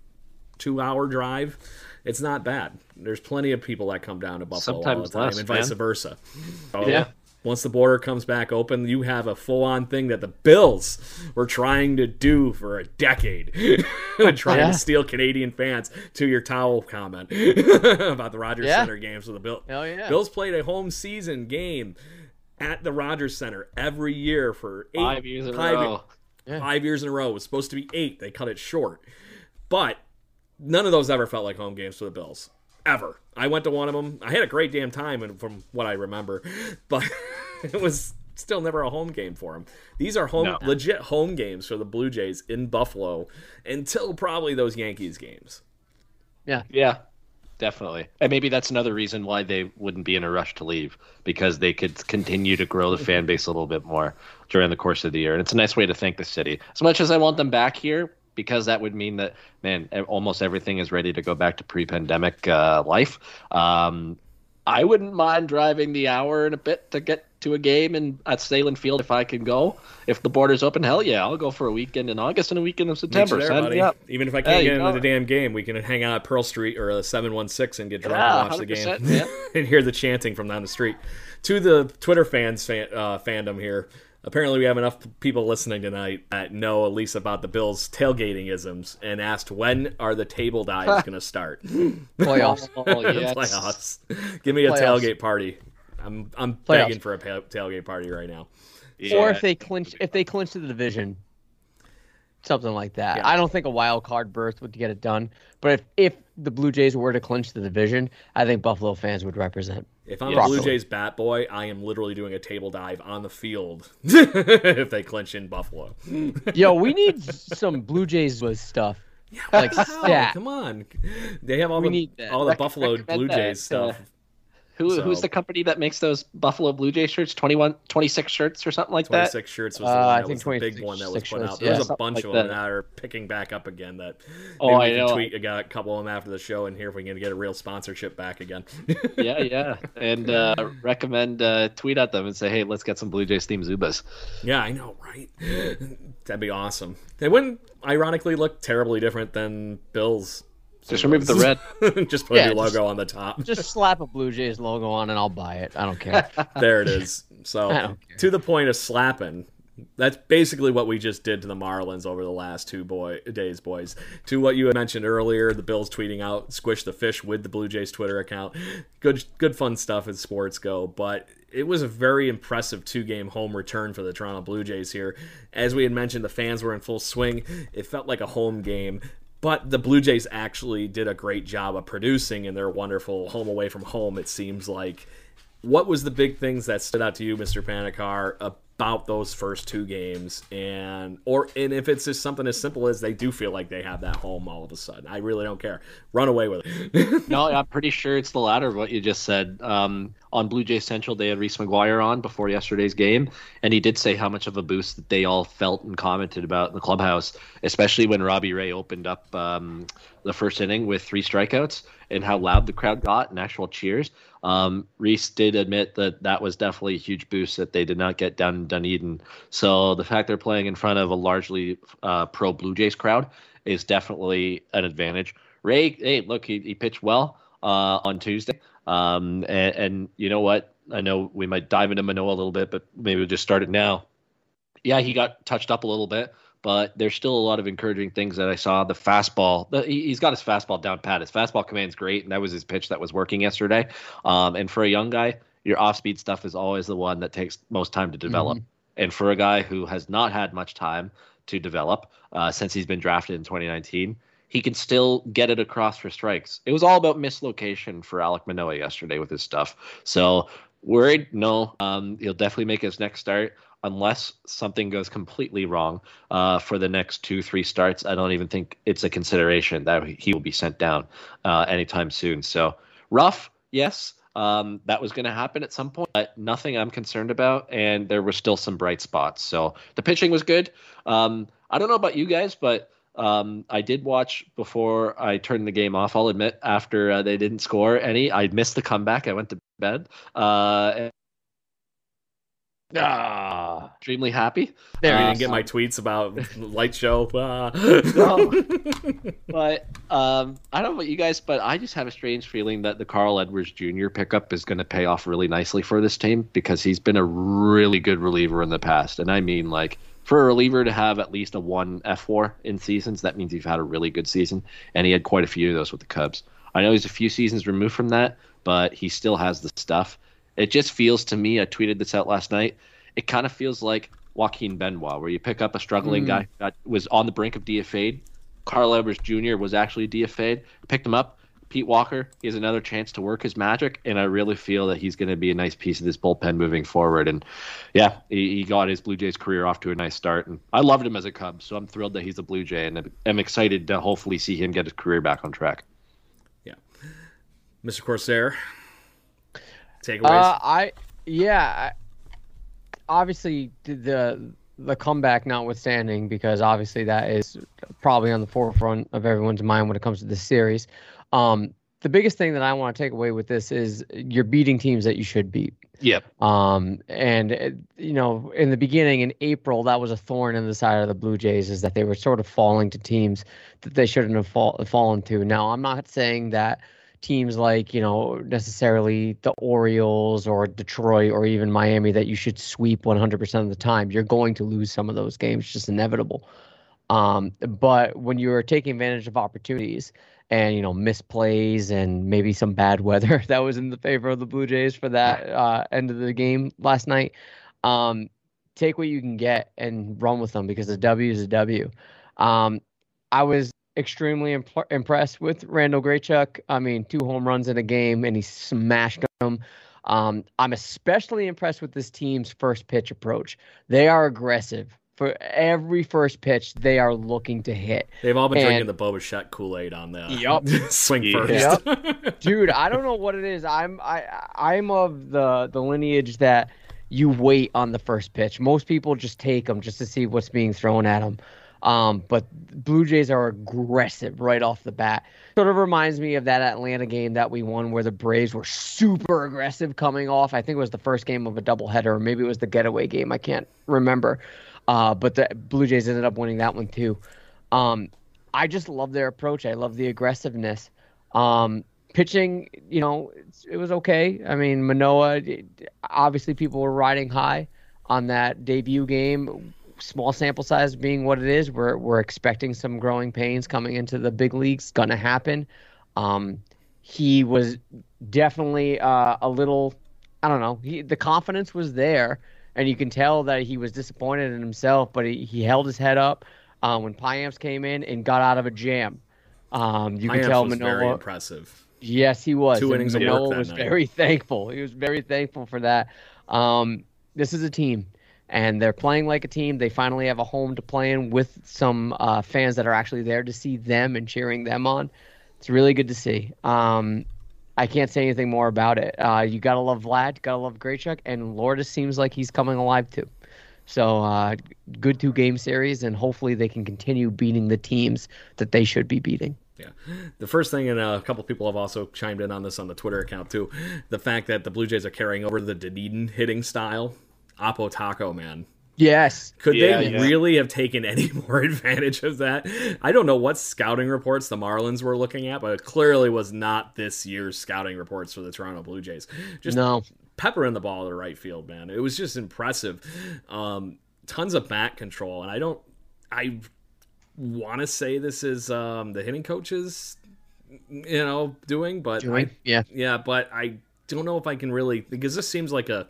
two hour drive. It's not bad. There's plenty of people that come down to Buffalo all the time, less, and vice man. versa. So, Yeah. Once the border comes back open, you have a full on thing that the Bills were trying to do for a decade. Oh, trying Yeah. to steal Canadian fans to your towel comment about the Rogers Yeah. Center games with the Bill. Hell yeah. Bills played a home season game at the Rogers Center every year for eight, Five years in a five- row. Five years in a row. It was supposed to be eight. They cut it short. But none of those ever felt like home games for the Bills. Ever. I went to one of them. I had a great damn time and from what I remember. But it was still never a home game for them. These are home No. legit home games for the Blue Jays in Buffalo until probably those Yankees games. Yeah, yeah, definitely. And maybe that's another reason why they wouldn't be in a rush to leave because they could continue to grow the fan base a little bit more during the course of the year. And it's a nice way to thank the city. As much as I want them back here, because that would mean that man, almost everything is ready to go back to pre-pandemic uh, life. Um, I wouldn't mind driving the hour and a bit to get to a game in at Sahlen Field if I can go. If the border's open, hell yeah, I'll go for a weekend in August and a weekend in September. there. Even if I can't you get into the damn game, we can hang out at Pearl Street or the 716 and get drunk Yeah, and watch the game yeah. and hear the chanting from down the street. To the Twitter fans fan, uh, fandom here, apparently we have enough people listening tonight that know at least about the Bills tailgating isms and asked when are the table dives going to start? Playoffs. Oh, yes. Playoffs. Give me a Playoffs. tailgate party. I'm I'm Playoffs. begging for a pa- tailgate party right now. or if they clinch if they clinch the division something like that Yeah. i don't think a wild card berth would get it done but if if the blue jays were to clinch the division i think buffalo fans would represent If I'm a Blue Jays bat boy, I am literally doing a table dive on the field if they clinch in Buffalo. yo we need some blue jays with stuff like stat come on. They have all We the all the Buffalo Blue Jays uh, stuff. Who, So- Who's the company that makes those Buffalo Blue Jay shirts? 21, 26 shirts or something like that? 26 shirts was the Uh, I think was the big one that was put shirts, out. There's yeah. a bunch like of them that. that are picking back up again. That Oh, maybe we I can know. tweet. I got a couple of them after the show, and here if we can get a real sponsorship back again. yeah, yeah. And uh, recommend uh, tweet at them and say, hey, let's get some Blue Jays themed Zubaz. yeah, I know, right? That'd be awesome. They wouldn't, ironically, look terribly different than Bills. Just remove the red. just put Yeah, your just- logo on the top. just slap a blue jays logo on and i'll buy it i don't care there it is. So I don't care. to the point of slapping. That's basically what we just did to the Marlins over the last two boy days, boys. To what you had mentioned earlier, the Bills tweeting out "squish the fish" with the Blue Jays Twitter account. Good, good fun stuff as sports go. But it was a very impressive two-game home return for the Toronto Blue Jays here. As we had mentioned, the fans were in full swing. It felt like a home game. But the Blue Jays actually did a great job of producing in their wonderful home away from home. It seems like what was the big things that stood out to you, Mr. Panikar, about those first two games? And or and if it's just something as simple as they do feel like they have that home all of a sudden, I really don't care. Run away with it. no, I'm pretty sure it's the latter of what you just said. Um, on Blue Jay Central, they had Reese McGuire on before yesterday's game, and he did say how much of a boost that they all felt and commented about in the clubhouse, especially when Robbie Ray opened up um, the first inning with three strikeouts and how loud the crowd got and actual cheers. Um, Reese did admit that that was definitely a huge boost that they did not get down in Dunedin. So the fact they're playing in front of a largely uh, pro Blue Jays crowd is definitely an advantage. Ray, hey, look, he, he pitched well uh, on Tuesday. Um, and, and you know what? I know we might dive into Manoah a little bit, but maybe we'll just start it now. Yeah, he got touched up a little bit, but there's still a lot of encouraging things that I saw. The fastball, the, he's got his fastball down pat. His fastball command's great, and that was his pitch that was working yesterday. Um, and for a young guy, your off speed stuff is always the one that takes most time to develop. Mm-hmm. And for a guy who has not had much time to develop uh, since he's been drafted in 2019, he can still get it across for strikes. It was all about mislocation for Alek Manoah yesterday with his stuff. So worried? No. Um, he'll definitely make his next start unless something goes completely wrong uh, for the next two, three starts. I don't even think it's a consideration that he will be sent down uh, anytime soon. So rough, yes. Um, that was going to happen at some point, but nothing I'm concerned about. And there were still some bright spots. So the pitching was good. Um, I don't know about you guys, but um, I did watch before I turned the game off. I'll admit, after uh, they didn't score any, I missed the comeback. I went to bed. Uh, Ah, extremely happy. There, uh, you didn't get my tweets about light show. Ah. but um, I don't know about you guys, but I just have a strange feeling that the Carl Edwards Jr. pickup is going to pay off really nicely for this team because he's been a really good reliever in the past, and I mean like for a reliever to have at least a one fWAR in seasons, that means you've had a really good season, and he had quite a few of those with the Cubs. I know he's a few seasons removed from that, but he still has the stuff. It just feels to me, I tweeted this out last night, it kind of feels like Joaquin Benoit, where you pick up a struggling mm. guy that was on the brink of DFA'd. Carl Edwards Jr. was actually DFA'd, picked him up. Pete Walker, he has another chance to work his magic, and I really feel that he's going to be a nice piece of this bullpen moving forward. And yeah, he, he, got his Blue Jays career off to a nice start, and I loved him as a Cub, so I'm thrilled that he's a Blue Jay, and I'm excited to hopefully see him get his career back on track. Yeah, Mr. Corsair, takeaways? Uh, I yeah, obviously the the comeback notwithstanding, because obviously that is probably on the forefront of everyone's mind when it comes to this series. Um, the biggest thing that I want to take away with this is you're beating teams that you should beat. Yep. Um, and uh, you know, in the beginning in April, that was a thorn in the side of the Blue Jays is that they were sort of falling to teams that they shouldn't have fall, fallen to. Now, I'm not saying that teams like you know necessarily the Orioles or Detroit or even Miami that you should sweep 100% of the time. You're going to lose some of those games, just inevitable. Um, but when you're taking advantage of opportunities and you know misplays and maybe some bad weather that was in the favor of the Blue Jays for that uh, end of the game last night, um, take what you can get and run with them because a W is a W. Um, I was extremely imp- impressed with Randall Grichuk. I mean, two home runs in a game, and he smashed them. Um, I'm especially impressed with this team's first pitch approach. They are aggressive. For every first pitch, they are looking to hit. They've all been and, drinking the Bo Bichette Kool Aid on the yep. swing first. Yep. Dude, I don't know what it is. I'm I I'm of the the lineage that you wait on the first pitch. Most people just take them just to see what's being thrown at them. Um, but Blue Jays are aggressive right off the bat. Sort of reminds me of that Atlanta game that we won where the Braves were super aggressive coming off. I think it was the first game of a doubleheader, or maybe it was the getaway game. I can't remember. Uh, but the Blue Jays ended up winning that one too. Um, I just love their approach. I love the aggressiveness. Um, pitching, you know, it was okay. I mean, Manoah, obviously people were riding high on that debut game small sample size being what it is, we're we're expecting some growing pains coming into the big leagues. Gonna happen. Um, he was definitely uh, a little. I don't know. He the confidence was there, and you can tell that he was disappointed in himself. But he, he held his head up uh, when Payamps came in and got out of a jam. Um, you can tell was. Very impressive. Yes, he was. Two innings Manoah of work was night. very thankful. He was very thankful for that. Um, this is a team and they're playing like a team. They finally have a home to play in with some uh, fans that are actually there to see them and cheering them on. It's really good to see. Um, I can't say anything more about it. Uh, you gotta love Vlad, gotta love Grichuk, and Lourdes seems like he's coming alive too. So uh, good two game series, and hopefully they can continue beating the teams that they should be beating. Yeah. The first thing, and a couple people have also chimed in on this on the Twitter account too, the fact that the Blue Jays are carrying over the Dunedin hitting style Oppo Taco Man. Yes. Could yeah, they yeah. really have taken any more advantage of that? I don't know what scouting reports the Marlins were looking at, but it clearly was not this year's scouting reports for the Toronto Blue Jays. Just no. pepper in the ball to right field, man. It was just impressive. Um, tons of bat control, and I don't I want to say this is um, the hitting coaches, you know, doing, but doing? I, yeah, yeah, but I don't know if I can really because this seems like a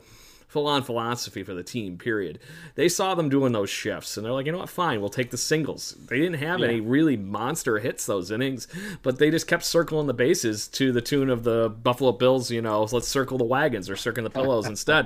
full on philosophy for the team, period. They saw them doing those shifts and they're like, you know what, fine, we'll take the singles. They didn't have yeah. any really monster hits those innings, but they just kept circling the bases to the tune of the Buffalo Bills, you know, let's circle the wagons or circle the pillows instead.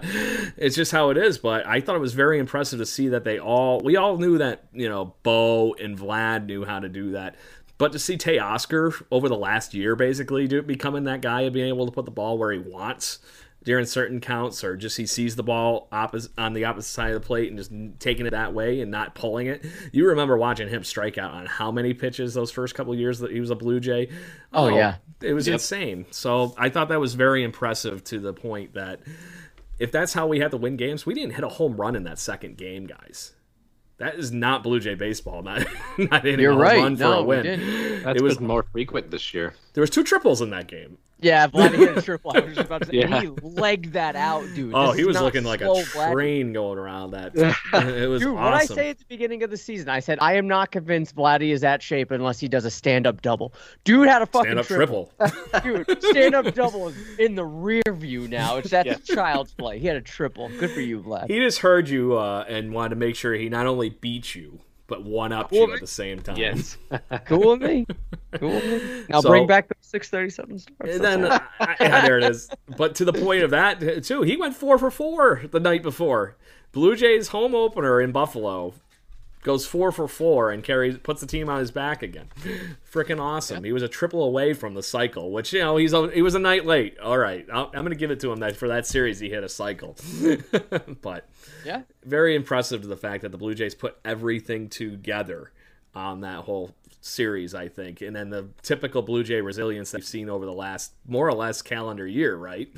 It's just how it is. But I thought it was very impressive to see that they all, we all knew that, you know, Bo and Vlad knew how to do that. But to see Teoscar over the last year, basically, do, becoming that guy and being able to put the ball where he wants, during certain counts, or just he sees the ball opposite on the opposite side of the plate and just taking it that way and not pulling it. You remember watching him strike out on how many pitches those first couple years that he was a Blue Jay? Oh, oh yeah, it was yep. insane. So I thought that was very impressive to the point that if that's how we had to win games, we didn't hit a home run in that second game, guys. That is not Blue Jay baseball. Not, not hitting You're a right. run for no, a win. That's it was more frequent this year. There was two triples in that game. Yeah, Vladdy hit a triple. I was just about to say, yeah. he legged that out, dude. Oh, this he was looking like a train Vladdy. going around that. it was dude, awesome. what I say at the beginning of the season, I said I am not convinced Vladdy is that shape unless he does a stand-up double. Dude had a fucking stand-up triple. triple. dude, stand-up double is in the rear view now. It's that's yeah. child's play. He had a triple. Good for you, Vlad. He just heard you uh, and wanted to make sure he not only beat you but one up cool you at the same time. Yes. cool with me. Cool with me. Now so, bring back the 637 starts. And then, uh, yeah, there it is. But to the point of that, too, he went four for four the night before. Blue Jays home opener in Buffalo goes four for four and carries puts the team on his back again. Freaking awesome! Yeah. He was a triple away from the cycle, which you know he's a, he was a night late. All right, i am going to give it to him that for that series he hit a cycle, but yeah, very impressive to the fact that the Blue Jays put everything together on that whole series, I think. And then the typical Blue Jay resilience that we've seen over the last more or less calendar year, right?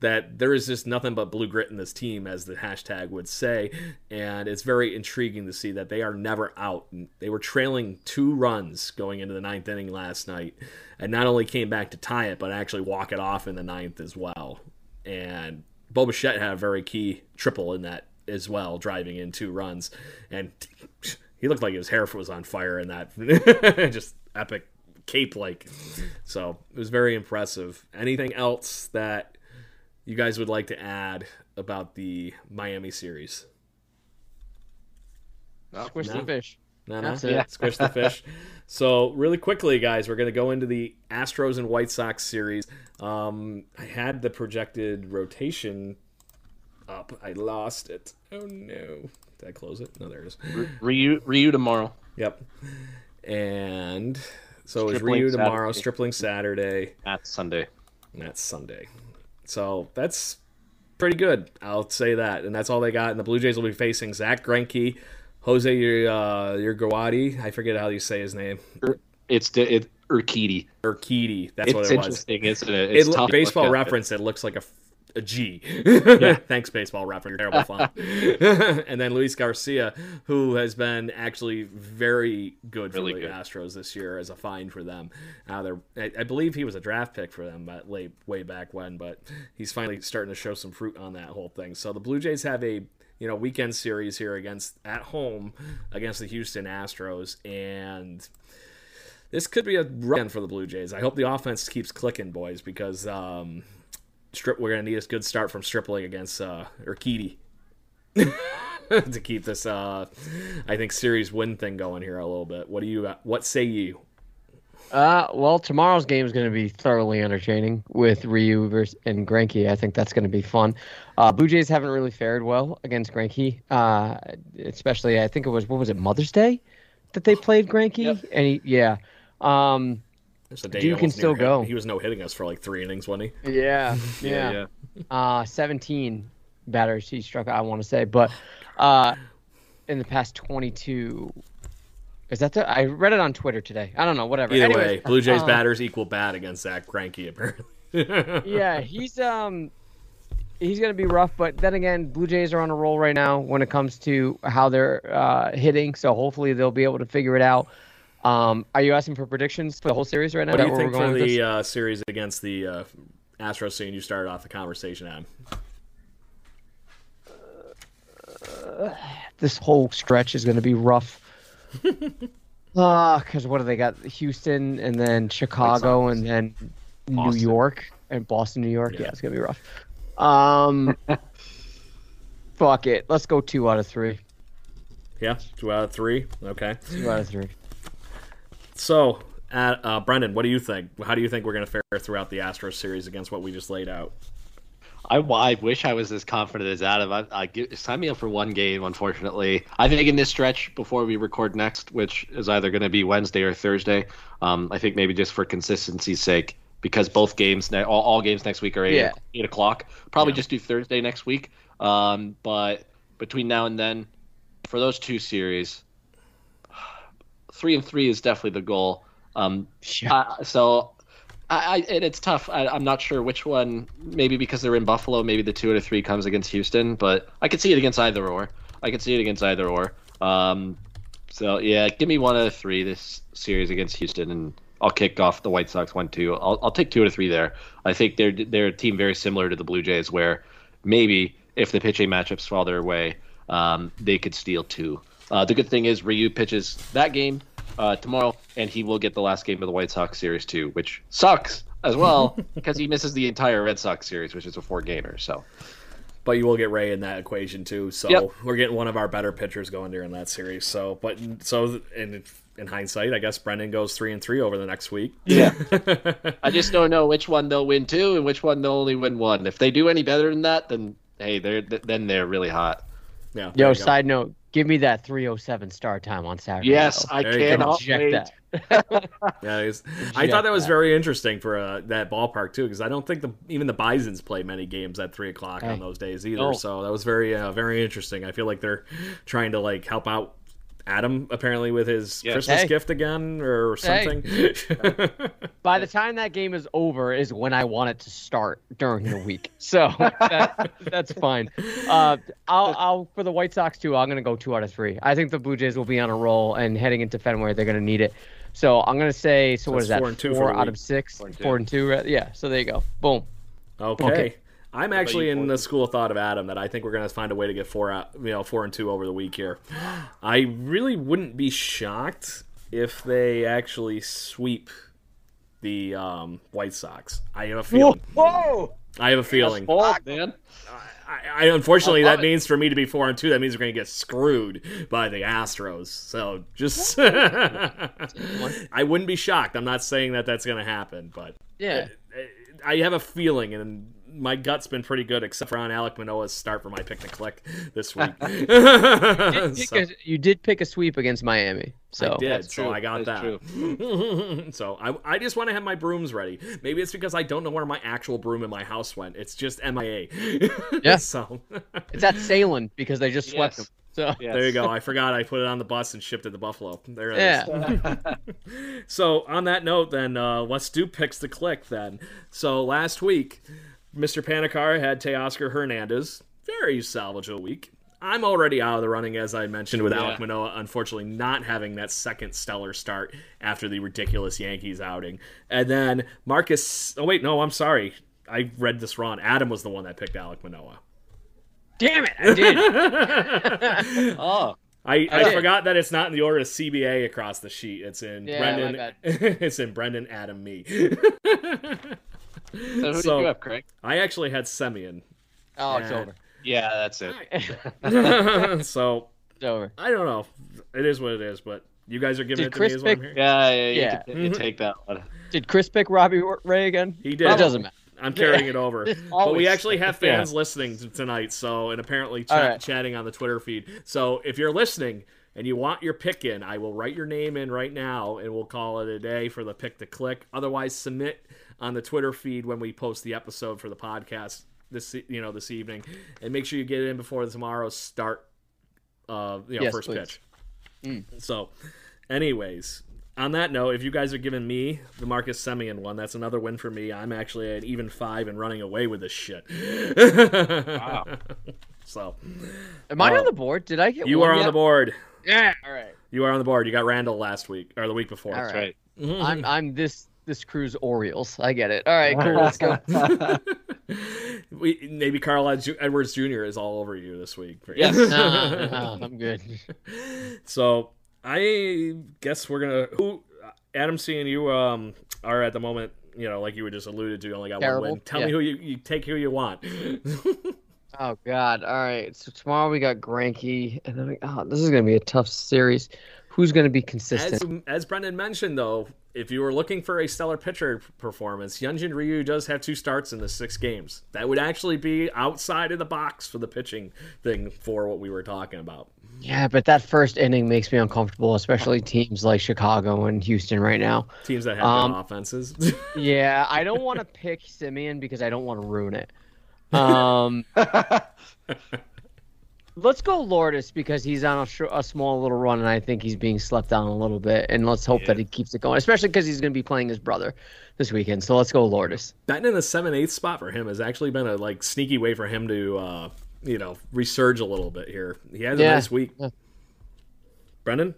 That there is just nothing but blue grit in this team, as the hashtag would say. And it's very intriguing to see that they are never out. They were trailing two runs going into the ninth inning last night, and not only came back to tie it, but actually walk it off in the ninth as well. And Bo Bichette had a very key triple in that as well, driving in two runs. And he looked like his hair was on fire in that just epic cape like so it was very impressive anything else that you guys would like to add about the miami series squish no. the fish no, no. Yeah. Squish the fish. So, really quickly, guys, we're going to go into the Astros and White Sox series. Um, I had the projected rotation up. I lost it. Oh, no. Did I close it? No, there it is. Ryu, Ryu tomorrow. Yep. And so it's Ryu tomorrow, Saturday. Stripling Saturday. That's Sunday. that's Sunday. So that's pretty good. I'll say that. And that's all they got. And the Blue Jays will be facing Zack Greinke, Jose Your uh, Urguadi. I forget how you say his name. It's it Urquidy. Urquidy. That's it's what it was. It's interesting, isn't it? It's it baseball reference. It looks like a a G. yeah. Thanks, baseball reference. Terrible fun. and then Luis Garcia, who has been actually very good for the good. Astros this year as a find for them. Uh, I, I, believe he was a draft pick for them but late, way back when, but he's finally starting to show some fruit on that whole thing. So the Blue Jays have a you know weekend series here against at home against the Houston Astros and this could be a run for the Blue Jays. I hope the offense keeps clicking, boys, because um, Strip, we're gonna need a good start from Stripling against uh, Urquidy to keep this, uh, I think, series win thing going here a little bit. What do you? Uh, what say you? Uh, well, tomorrow's game is going to be thoroughly entertaining with Ryu versus and Greinke. I think that's going to be fun. Uh, Blue Jays haven't really fared well against Greinke, uh, especially I think it was what was it Mother's Day that they played Greinke, yep. and he, yeah. Um, there's a day you can still go. Hit. He was no hitting us for like three innings, wasn't he? Yeah, yeah, yeah. Uh, 17 batters he struck. I want to say, but uh, in the past 22. Is that the? I read it on Twitter today. I don't know. Whatever. Either Anyways, way, Blue Jays um, batters equal bad against Zack Greinke apparently. yeah, he's um he's going to be rough, but then again, Blue Jays are on a roll right now when it comes to how they're uh, hitting. So hopefully they'll be able to figure it out. Um, are you asking for predictions for the whole series right now? What do you think for the uh, series against the uh, Astros? Seeing you started off the conversation, Adam. Uh, this whole stretch is going to be rough. Ah, because what do they got? Houston and then Chicago and then New York and Boston, New York. Yeah. Yeah. it's gonna be rough. Um, fuck it. Let's go two out of three. Yeah, two out of three. Okay. Two out of three. So, uh, uh, Brendan, what do you think? How do you think we're going to fare throughout the Astros series against what we just laid out? I, I wish I was as confident as Adam. I, I give, sign me up for one game. Unfortunately, I think in this stretch before we record next, which is either going to be Wednesday or Thursday, um, I think maybe just for consistency's sake, because both games, ne- all, all games next week are eight, Yeah. eight o'clock. Probably Yeah. just do Thursday next week. Um, but between now and then, for those two series, three and three is definitely the goal. Um, Yeah. uh, so, I, I and it's tough. I, I'm not sure which one. Maybe because they're in Buffalo, maybe the two out of three comes against Houston. But I could see it against either or. I could see it against either or. Um, so yeah, give me one out of three this series against Houston, and I'll kick off the White Sox one two. I'll, I'll take two out of three there. I think they're they're a team very similar to the Blue Jays, where maybe if the pitching matchups fall their way, um, they could steal two. Uh, the good thing is Ryu pitches that game uh, tomorrow, and he will get the last game of the White Sox series too, which sucks as well because he misses the entire Red Sox series, which is a four gamer. So But you will get Ray in that equation too. So Yep. we're getting one of our better pitchers going during that series. So, but so in in hindsight, I guess Brendan goes three and three over the next week. yeah, I just don't know which one they'll win two and which one they'll only win one. If they do any better than that, then hey, they're then they're really hot. Yeah. there Yo, side note, give me that 307 start time on Saturday. Yes, though. I There you go. cannot wait. that. Yeah, it's- I thought that was that. very interesting for uh, that ballpark too, because I don't think the even the Bison's play many games at three o'clock on those days either. No. So that was very uh, very interesting. I feel like they're trying to like help out Adam apparently with his Yes. Christmas Hey. gift again or Hey. something. By the time that game is over, is when I want it to start during the week. So that, that's fine. Uh, I'll, I'll for the White Sox too. I'm gonna go two out of three. I think the Blue Jays will be on a roll, and heading into Fenway, they're gonna need it. So I'm gonna say. So, what that's is that? four and two Four out week. of six. Four and two. Four and two. right? Yeah. So there you go. Boom. Okay. Okay. I'm actually in the school of thought of Adam that I think we're going to find a way to get four out, you know, four and two over the week here. I really wouldn't be shocked if they actually sweep the um, White Sox. I have a feeling. Whoa! I have a feeling. Bold, man. I, I unfortunately I love that means for me to be four and two, that means we're going to get screwed by the Astros. So just, I wouldn't be shocked. I'm not saying that that's going to happen, but Yeah. I have a feeling, and my gut's been pretty good, except for on Alek Manoah's start for my pick to click this week. You did, pick a, you did pick a sweep against Miami. So I did, That's so true. I got That's that. so I, I just want to have my brooms ready. Maybe it's because I don't know where my actual broom in my house went. It's just MIA. Yeah. so it's at Sahlen because they just swept Yes. them. So Yes. there you go. I forgot I put it on the bus and shipped it to Buffalo. There it is. yeah. So on that note, then uh, let's do picks to click. Then, so last week, Mr. Panicar had Teoscar Hernandez, very salvageable week. I'm already out of the running, as I mentioned, with Alek Yeah. Manoah, unfortunately not having that second stellar start after the ridiculous Yankees outing. And then Marcus. Oh wait, no, I'm sorry. I read this wrong. Adam was the one that picked Alek Manoah. Damn it! I did. Oh, I, I, did. forgot that it's not in the order of CBA across the sheet. It's in Yeah, Brendan. it's in Brendan, Adam, me. so who So- did you have, Craig? I actually had Semien. Oh, it's Yeah. over. Yeah, that's it. so It's over. I don't know. It is what it is, but you guys are giving Did it to Chris me as pick- here. Yeah, yeah, you, Yeah. Can, you can take that one. Did Chris pick Robbie Ray again? He did. It doesn't matter. I'm carrying it over. but we actually have fans listening tonight, so and apparently All chat, right. chatting on the Twitter feed. So if you're listening and you want your pick in, I will write your name in right now, and we'll call it a day for the pick to click. Otherwise, submit on the Twitter feed when we post the episode for the podcast this you know this evening, and make sure you get it in before tomorrow's start. Uh, you know, Yes, first please. pitch. So, anyways, on that note, if you guys are giving me the Marcus Semien one, that's another win for me. I'm actually at even five and running away with this shit. Wow. So, Am I Uh, on the board? Did I get you one are on yet? the board. Yeah. All right. You are on the board. You got Randal last week or the week before. All That's right. right. I'm I'm this this crew's Orioles. I get it. All right, cool. Let's go. we, maybe Carl Edwards Jr. is all over you this week. Yes. no, no, I'm good. So I guess we're gonna. Who, Adam, seeing you um are at the moment. You know, like you were just alluded to, only got Terrible. one win. Tell yeah. me who you, you take who you want. oh God! All right. So tomorrow we got Greinke, and then we, oh, this is gonna be a tough series. Who's gonna be consistent? As, as Brendan mentioned, though, if you were looking for a stellar pitcher performance, Hyunjin Ryu does have two starts in the six games. That would actually be outside of the box for the pitching thing for what we were talking about. Yeah, but that first inning makes me uncomfortable, especially teams like Chicago and Houston right now. Teams that have um, offenses. yeah, I don't want to pick Semien because I don't want to ruin it. Um, let's go Lourdes because he's on a, sh- a, small little run, and I think he's being slept on a little bit. And let's hope yeah. that he keeps it going, especially because he's going to be playing his brother this weekend. So let's go Lourdes. Betting in the seven eighth spot for him has actually been a like sneaky way for him to, uh, you know, resurge a little bit here. He had a yeah. nice week. Yeah. Brendan.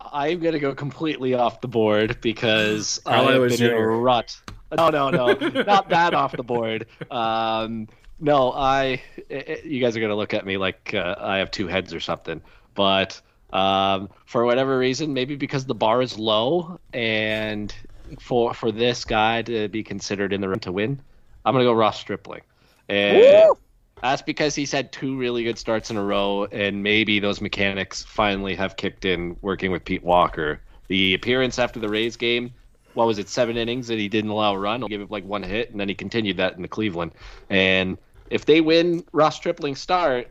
I'm gonna go completely off the board because I've been in a rut. No, no, no, not that off the board. Um, no, I. It, you guys are gonna look at me like uh, I have two heads or something, but um, for whatever reason, maybe because the bar is low, and for for this guy to be considered in the run to win, I'm gonna go Ross Stripling, and Woo! that's because he's had two really good starts in a row, and maybe those mechanics finally have kicked in working with Pete Walker. The appearance after the Rays game what was it, seven innings that he didn't allow a run. He'll give it like one hit, and then he continued that in the Cleveland. And if they win Ross Stripling start,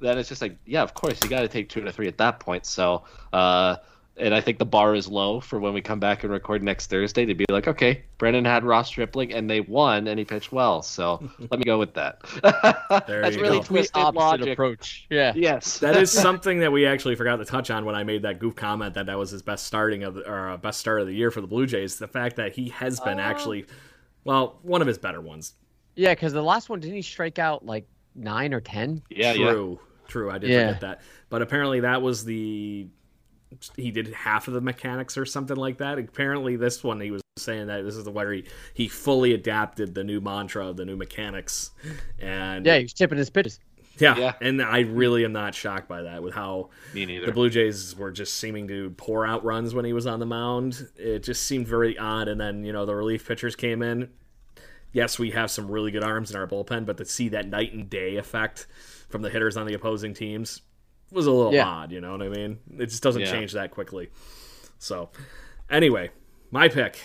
then it's just like, yeah, of course, you got to take two to three at that point. So, uh, and I think the bar is low for when we come back and record next Thursday to be like, okay, Brendan had Ross Stripling and they won and he pitched well. So let me go with that. That's really go. twisted logic. approach. Yeah. Yes. that is something that we actually forgot to touch on when I made that goof comment that that was his best starting of the, or uh, best start of the year for the Blue Jays. The fact that he has been uh, actually, well, one of his better ones. Yeah, because the last one didn't he strike out like nine or ten? Yeah, true, yeah. true. I did yeah. forget that. But apparently that was the he did half of the mechanics or something like that. Apparently this one he was saying that this is the where he he fully adapted the new mantra of the new mechanics and yeah, he's tipping his pitches. Yeah, yeah, and I really am not shocked by that with how the Blue Jays were just seeming to pour out runs when he was on the mound. It just seemed very odd. And then you know the relief pitchers came in, yes, we have some really good arms in our bullpen, but to see that night and day effect from the hitters on the opposing teams was a little yeah. odd. You know what I mean? It just doesn't yeah. change that quickly. So, anyway, my pick.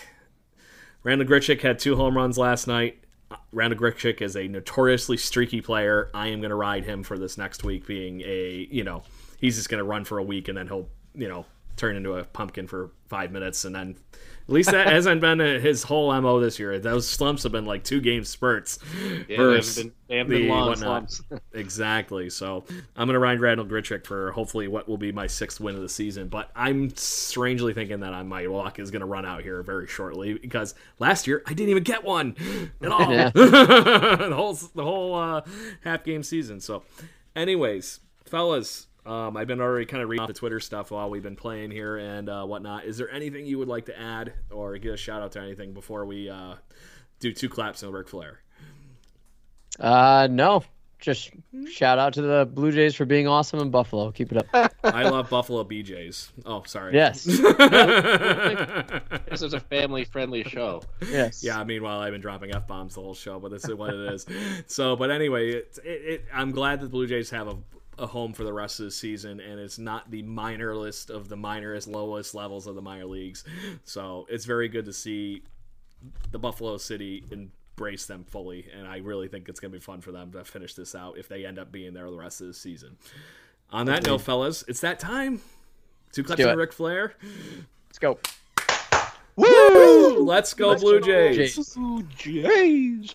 Randal Grichuk had two home runs last night. Uh, Randal Grichuk is a notoriously streaky player. I am going to ride him for this next week, being a you know he's just going to run for a week and then he'll you know turn into a pumpkin for five minutes and then at least that hasn't been his whole mo this year. Those slumps have been like two game spurts. Yeah, versus they haven't been, they haven't been long whatnot. slumps. exactly. So I'm gonna ride Randal Grichuk for hopefully what will be my sixth win of the season. But I'm strangely thinking that my luck is gonna run out here very shortly because last year I didn't even get one at all. the whole the whole uh, half game season. So, anyways, fellas, um, I've been already kind of reading off the Twitter stuff while we've been playing here and uh, whatnot. Is there anything you would like to add or give a shout out to anything before we uh, do two claps and Ric Flair? Uh, no. Just shout out to the Blue Jays for being awesome in Buffalo. Keep it up. I love Buffalo BJs. Oh, sorry. Yes. this is a family-friendly show. Yes. Yeah. Meanwhile, I've been dropping f bombs the whole show, but this is what it is. So, but anyway, it, it, it, I'm glad that the Blue Jays have a a home for the rest of the season, and it's not the minor list of the minorest, lowest levels of the minor leagues. So it's very good to see the Buffalo City embrace them fully, and I really think it's going to be fun for them to finish this out if they end up being there the rest of the season. On that note, fellas, it's that time. Two claps for Ric Flair. Let's go. Woo! Let's go, Let's Blue Jays. Blue Jays.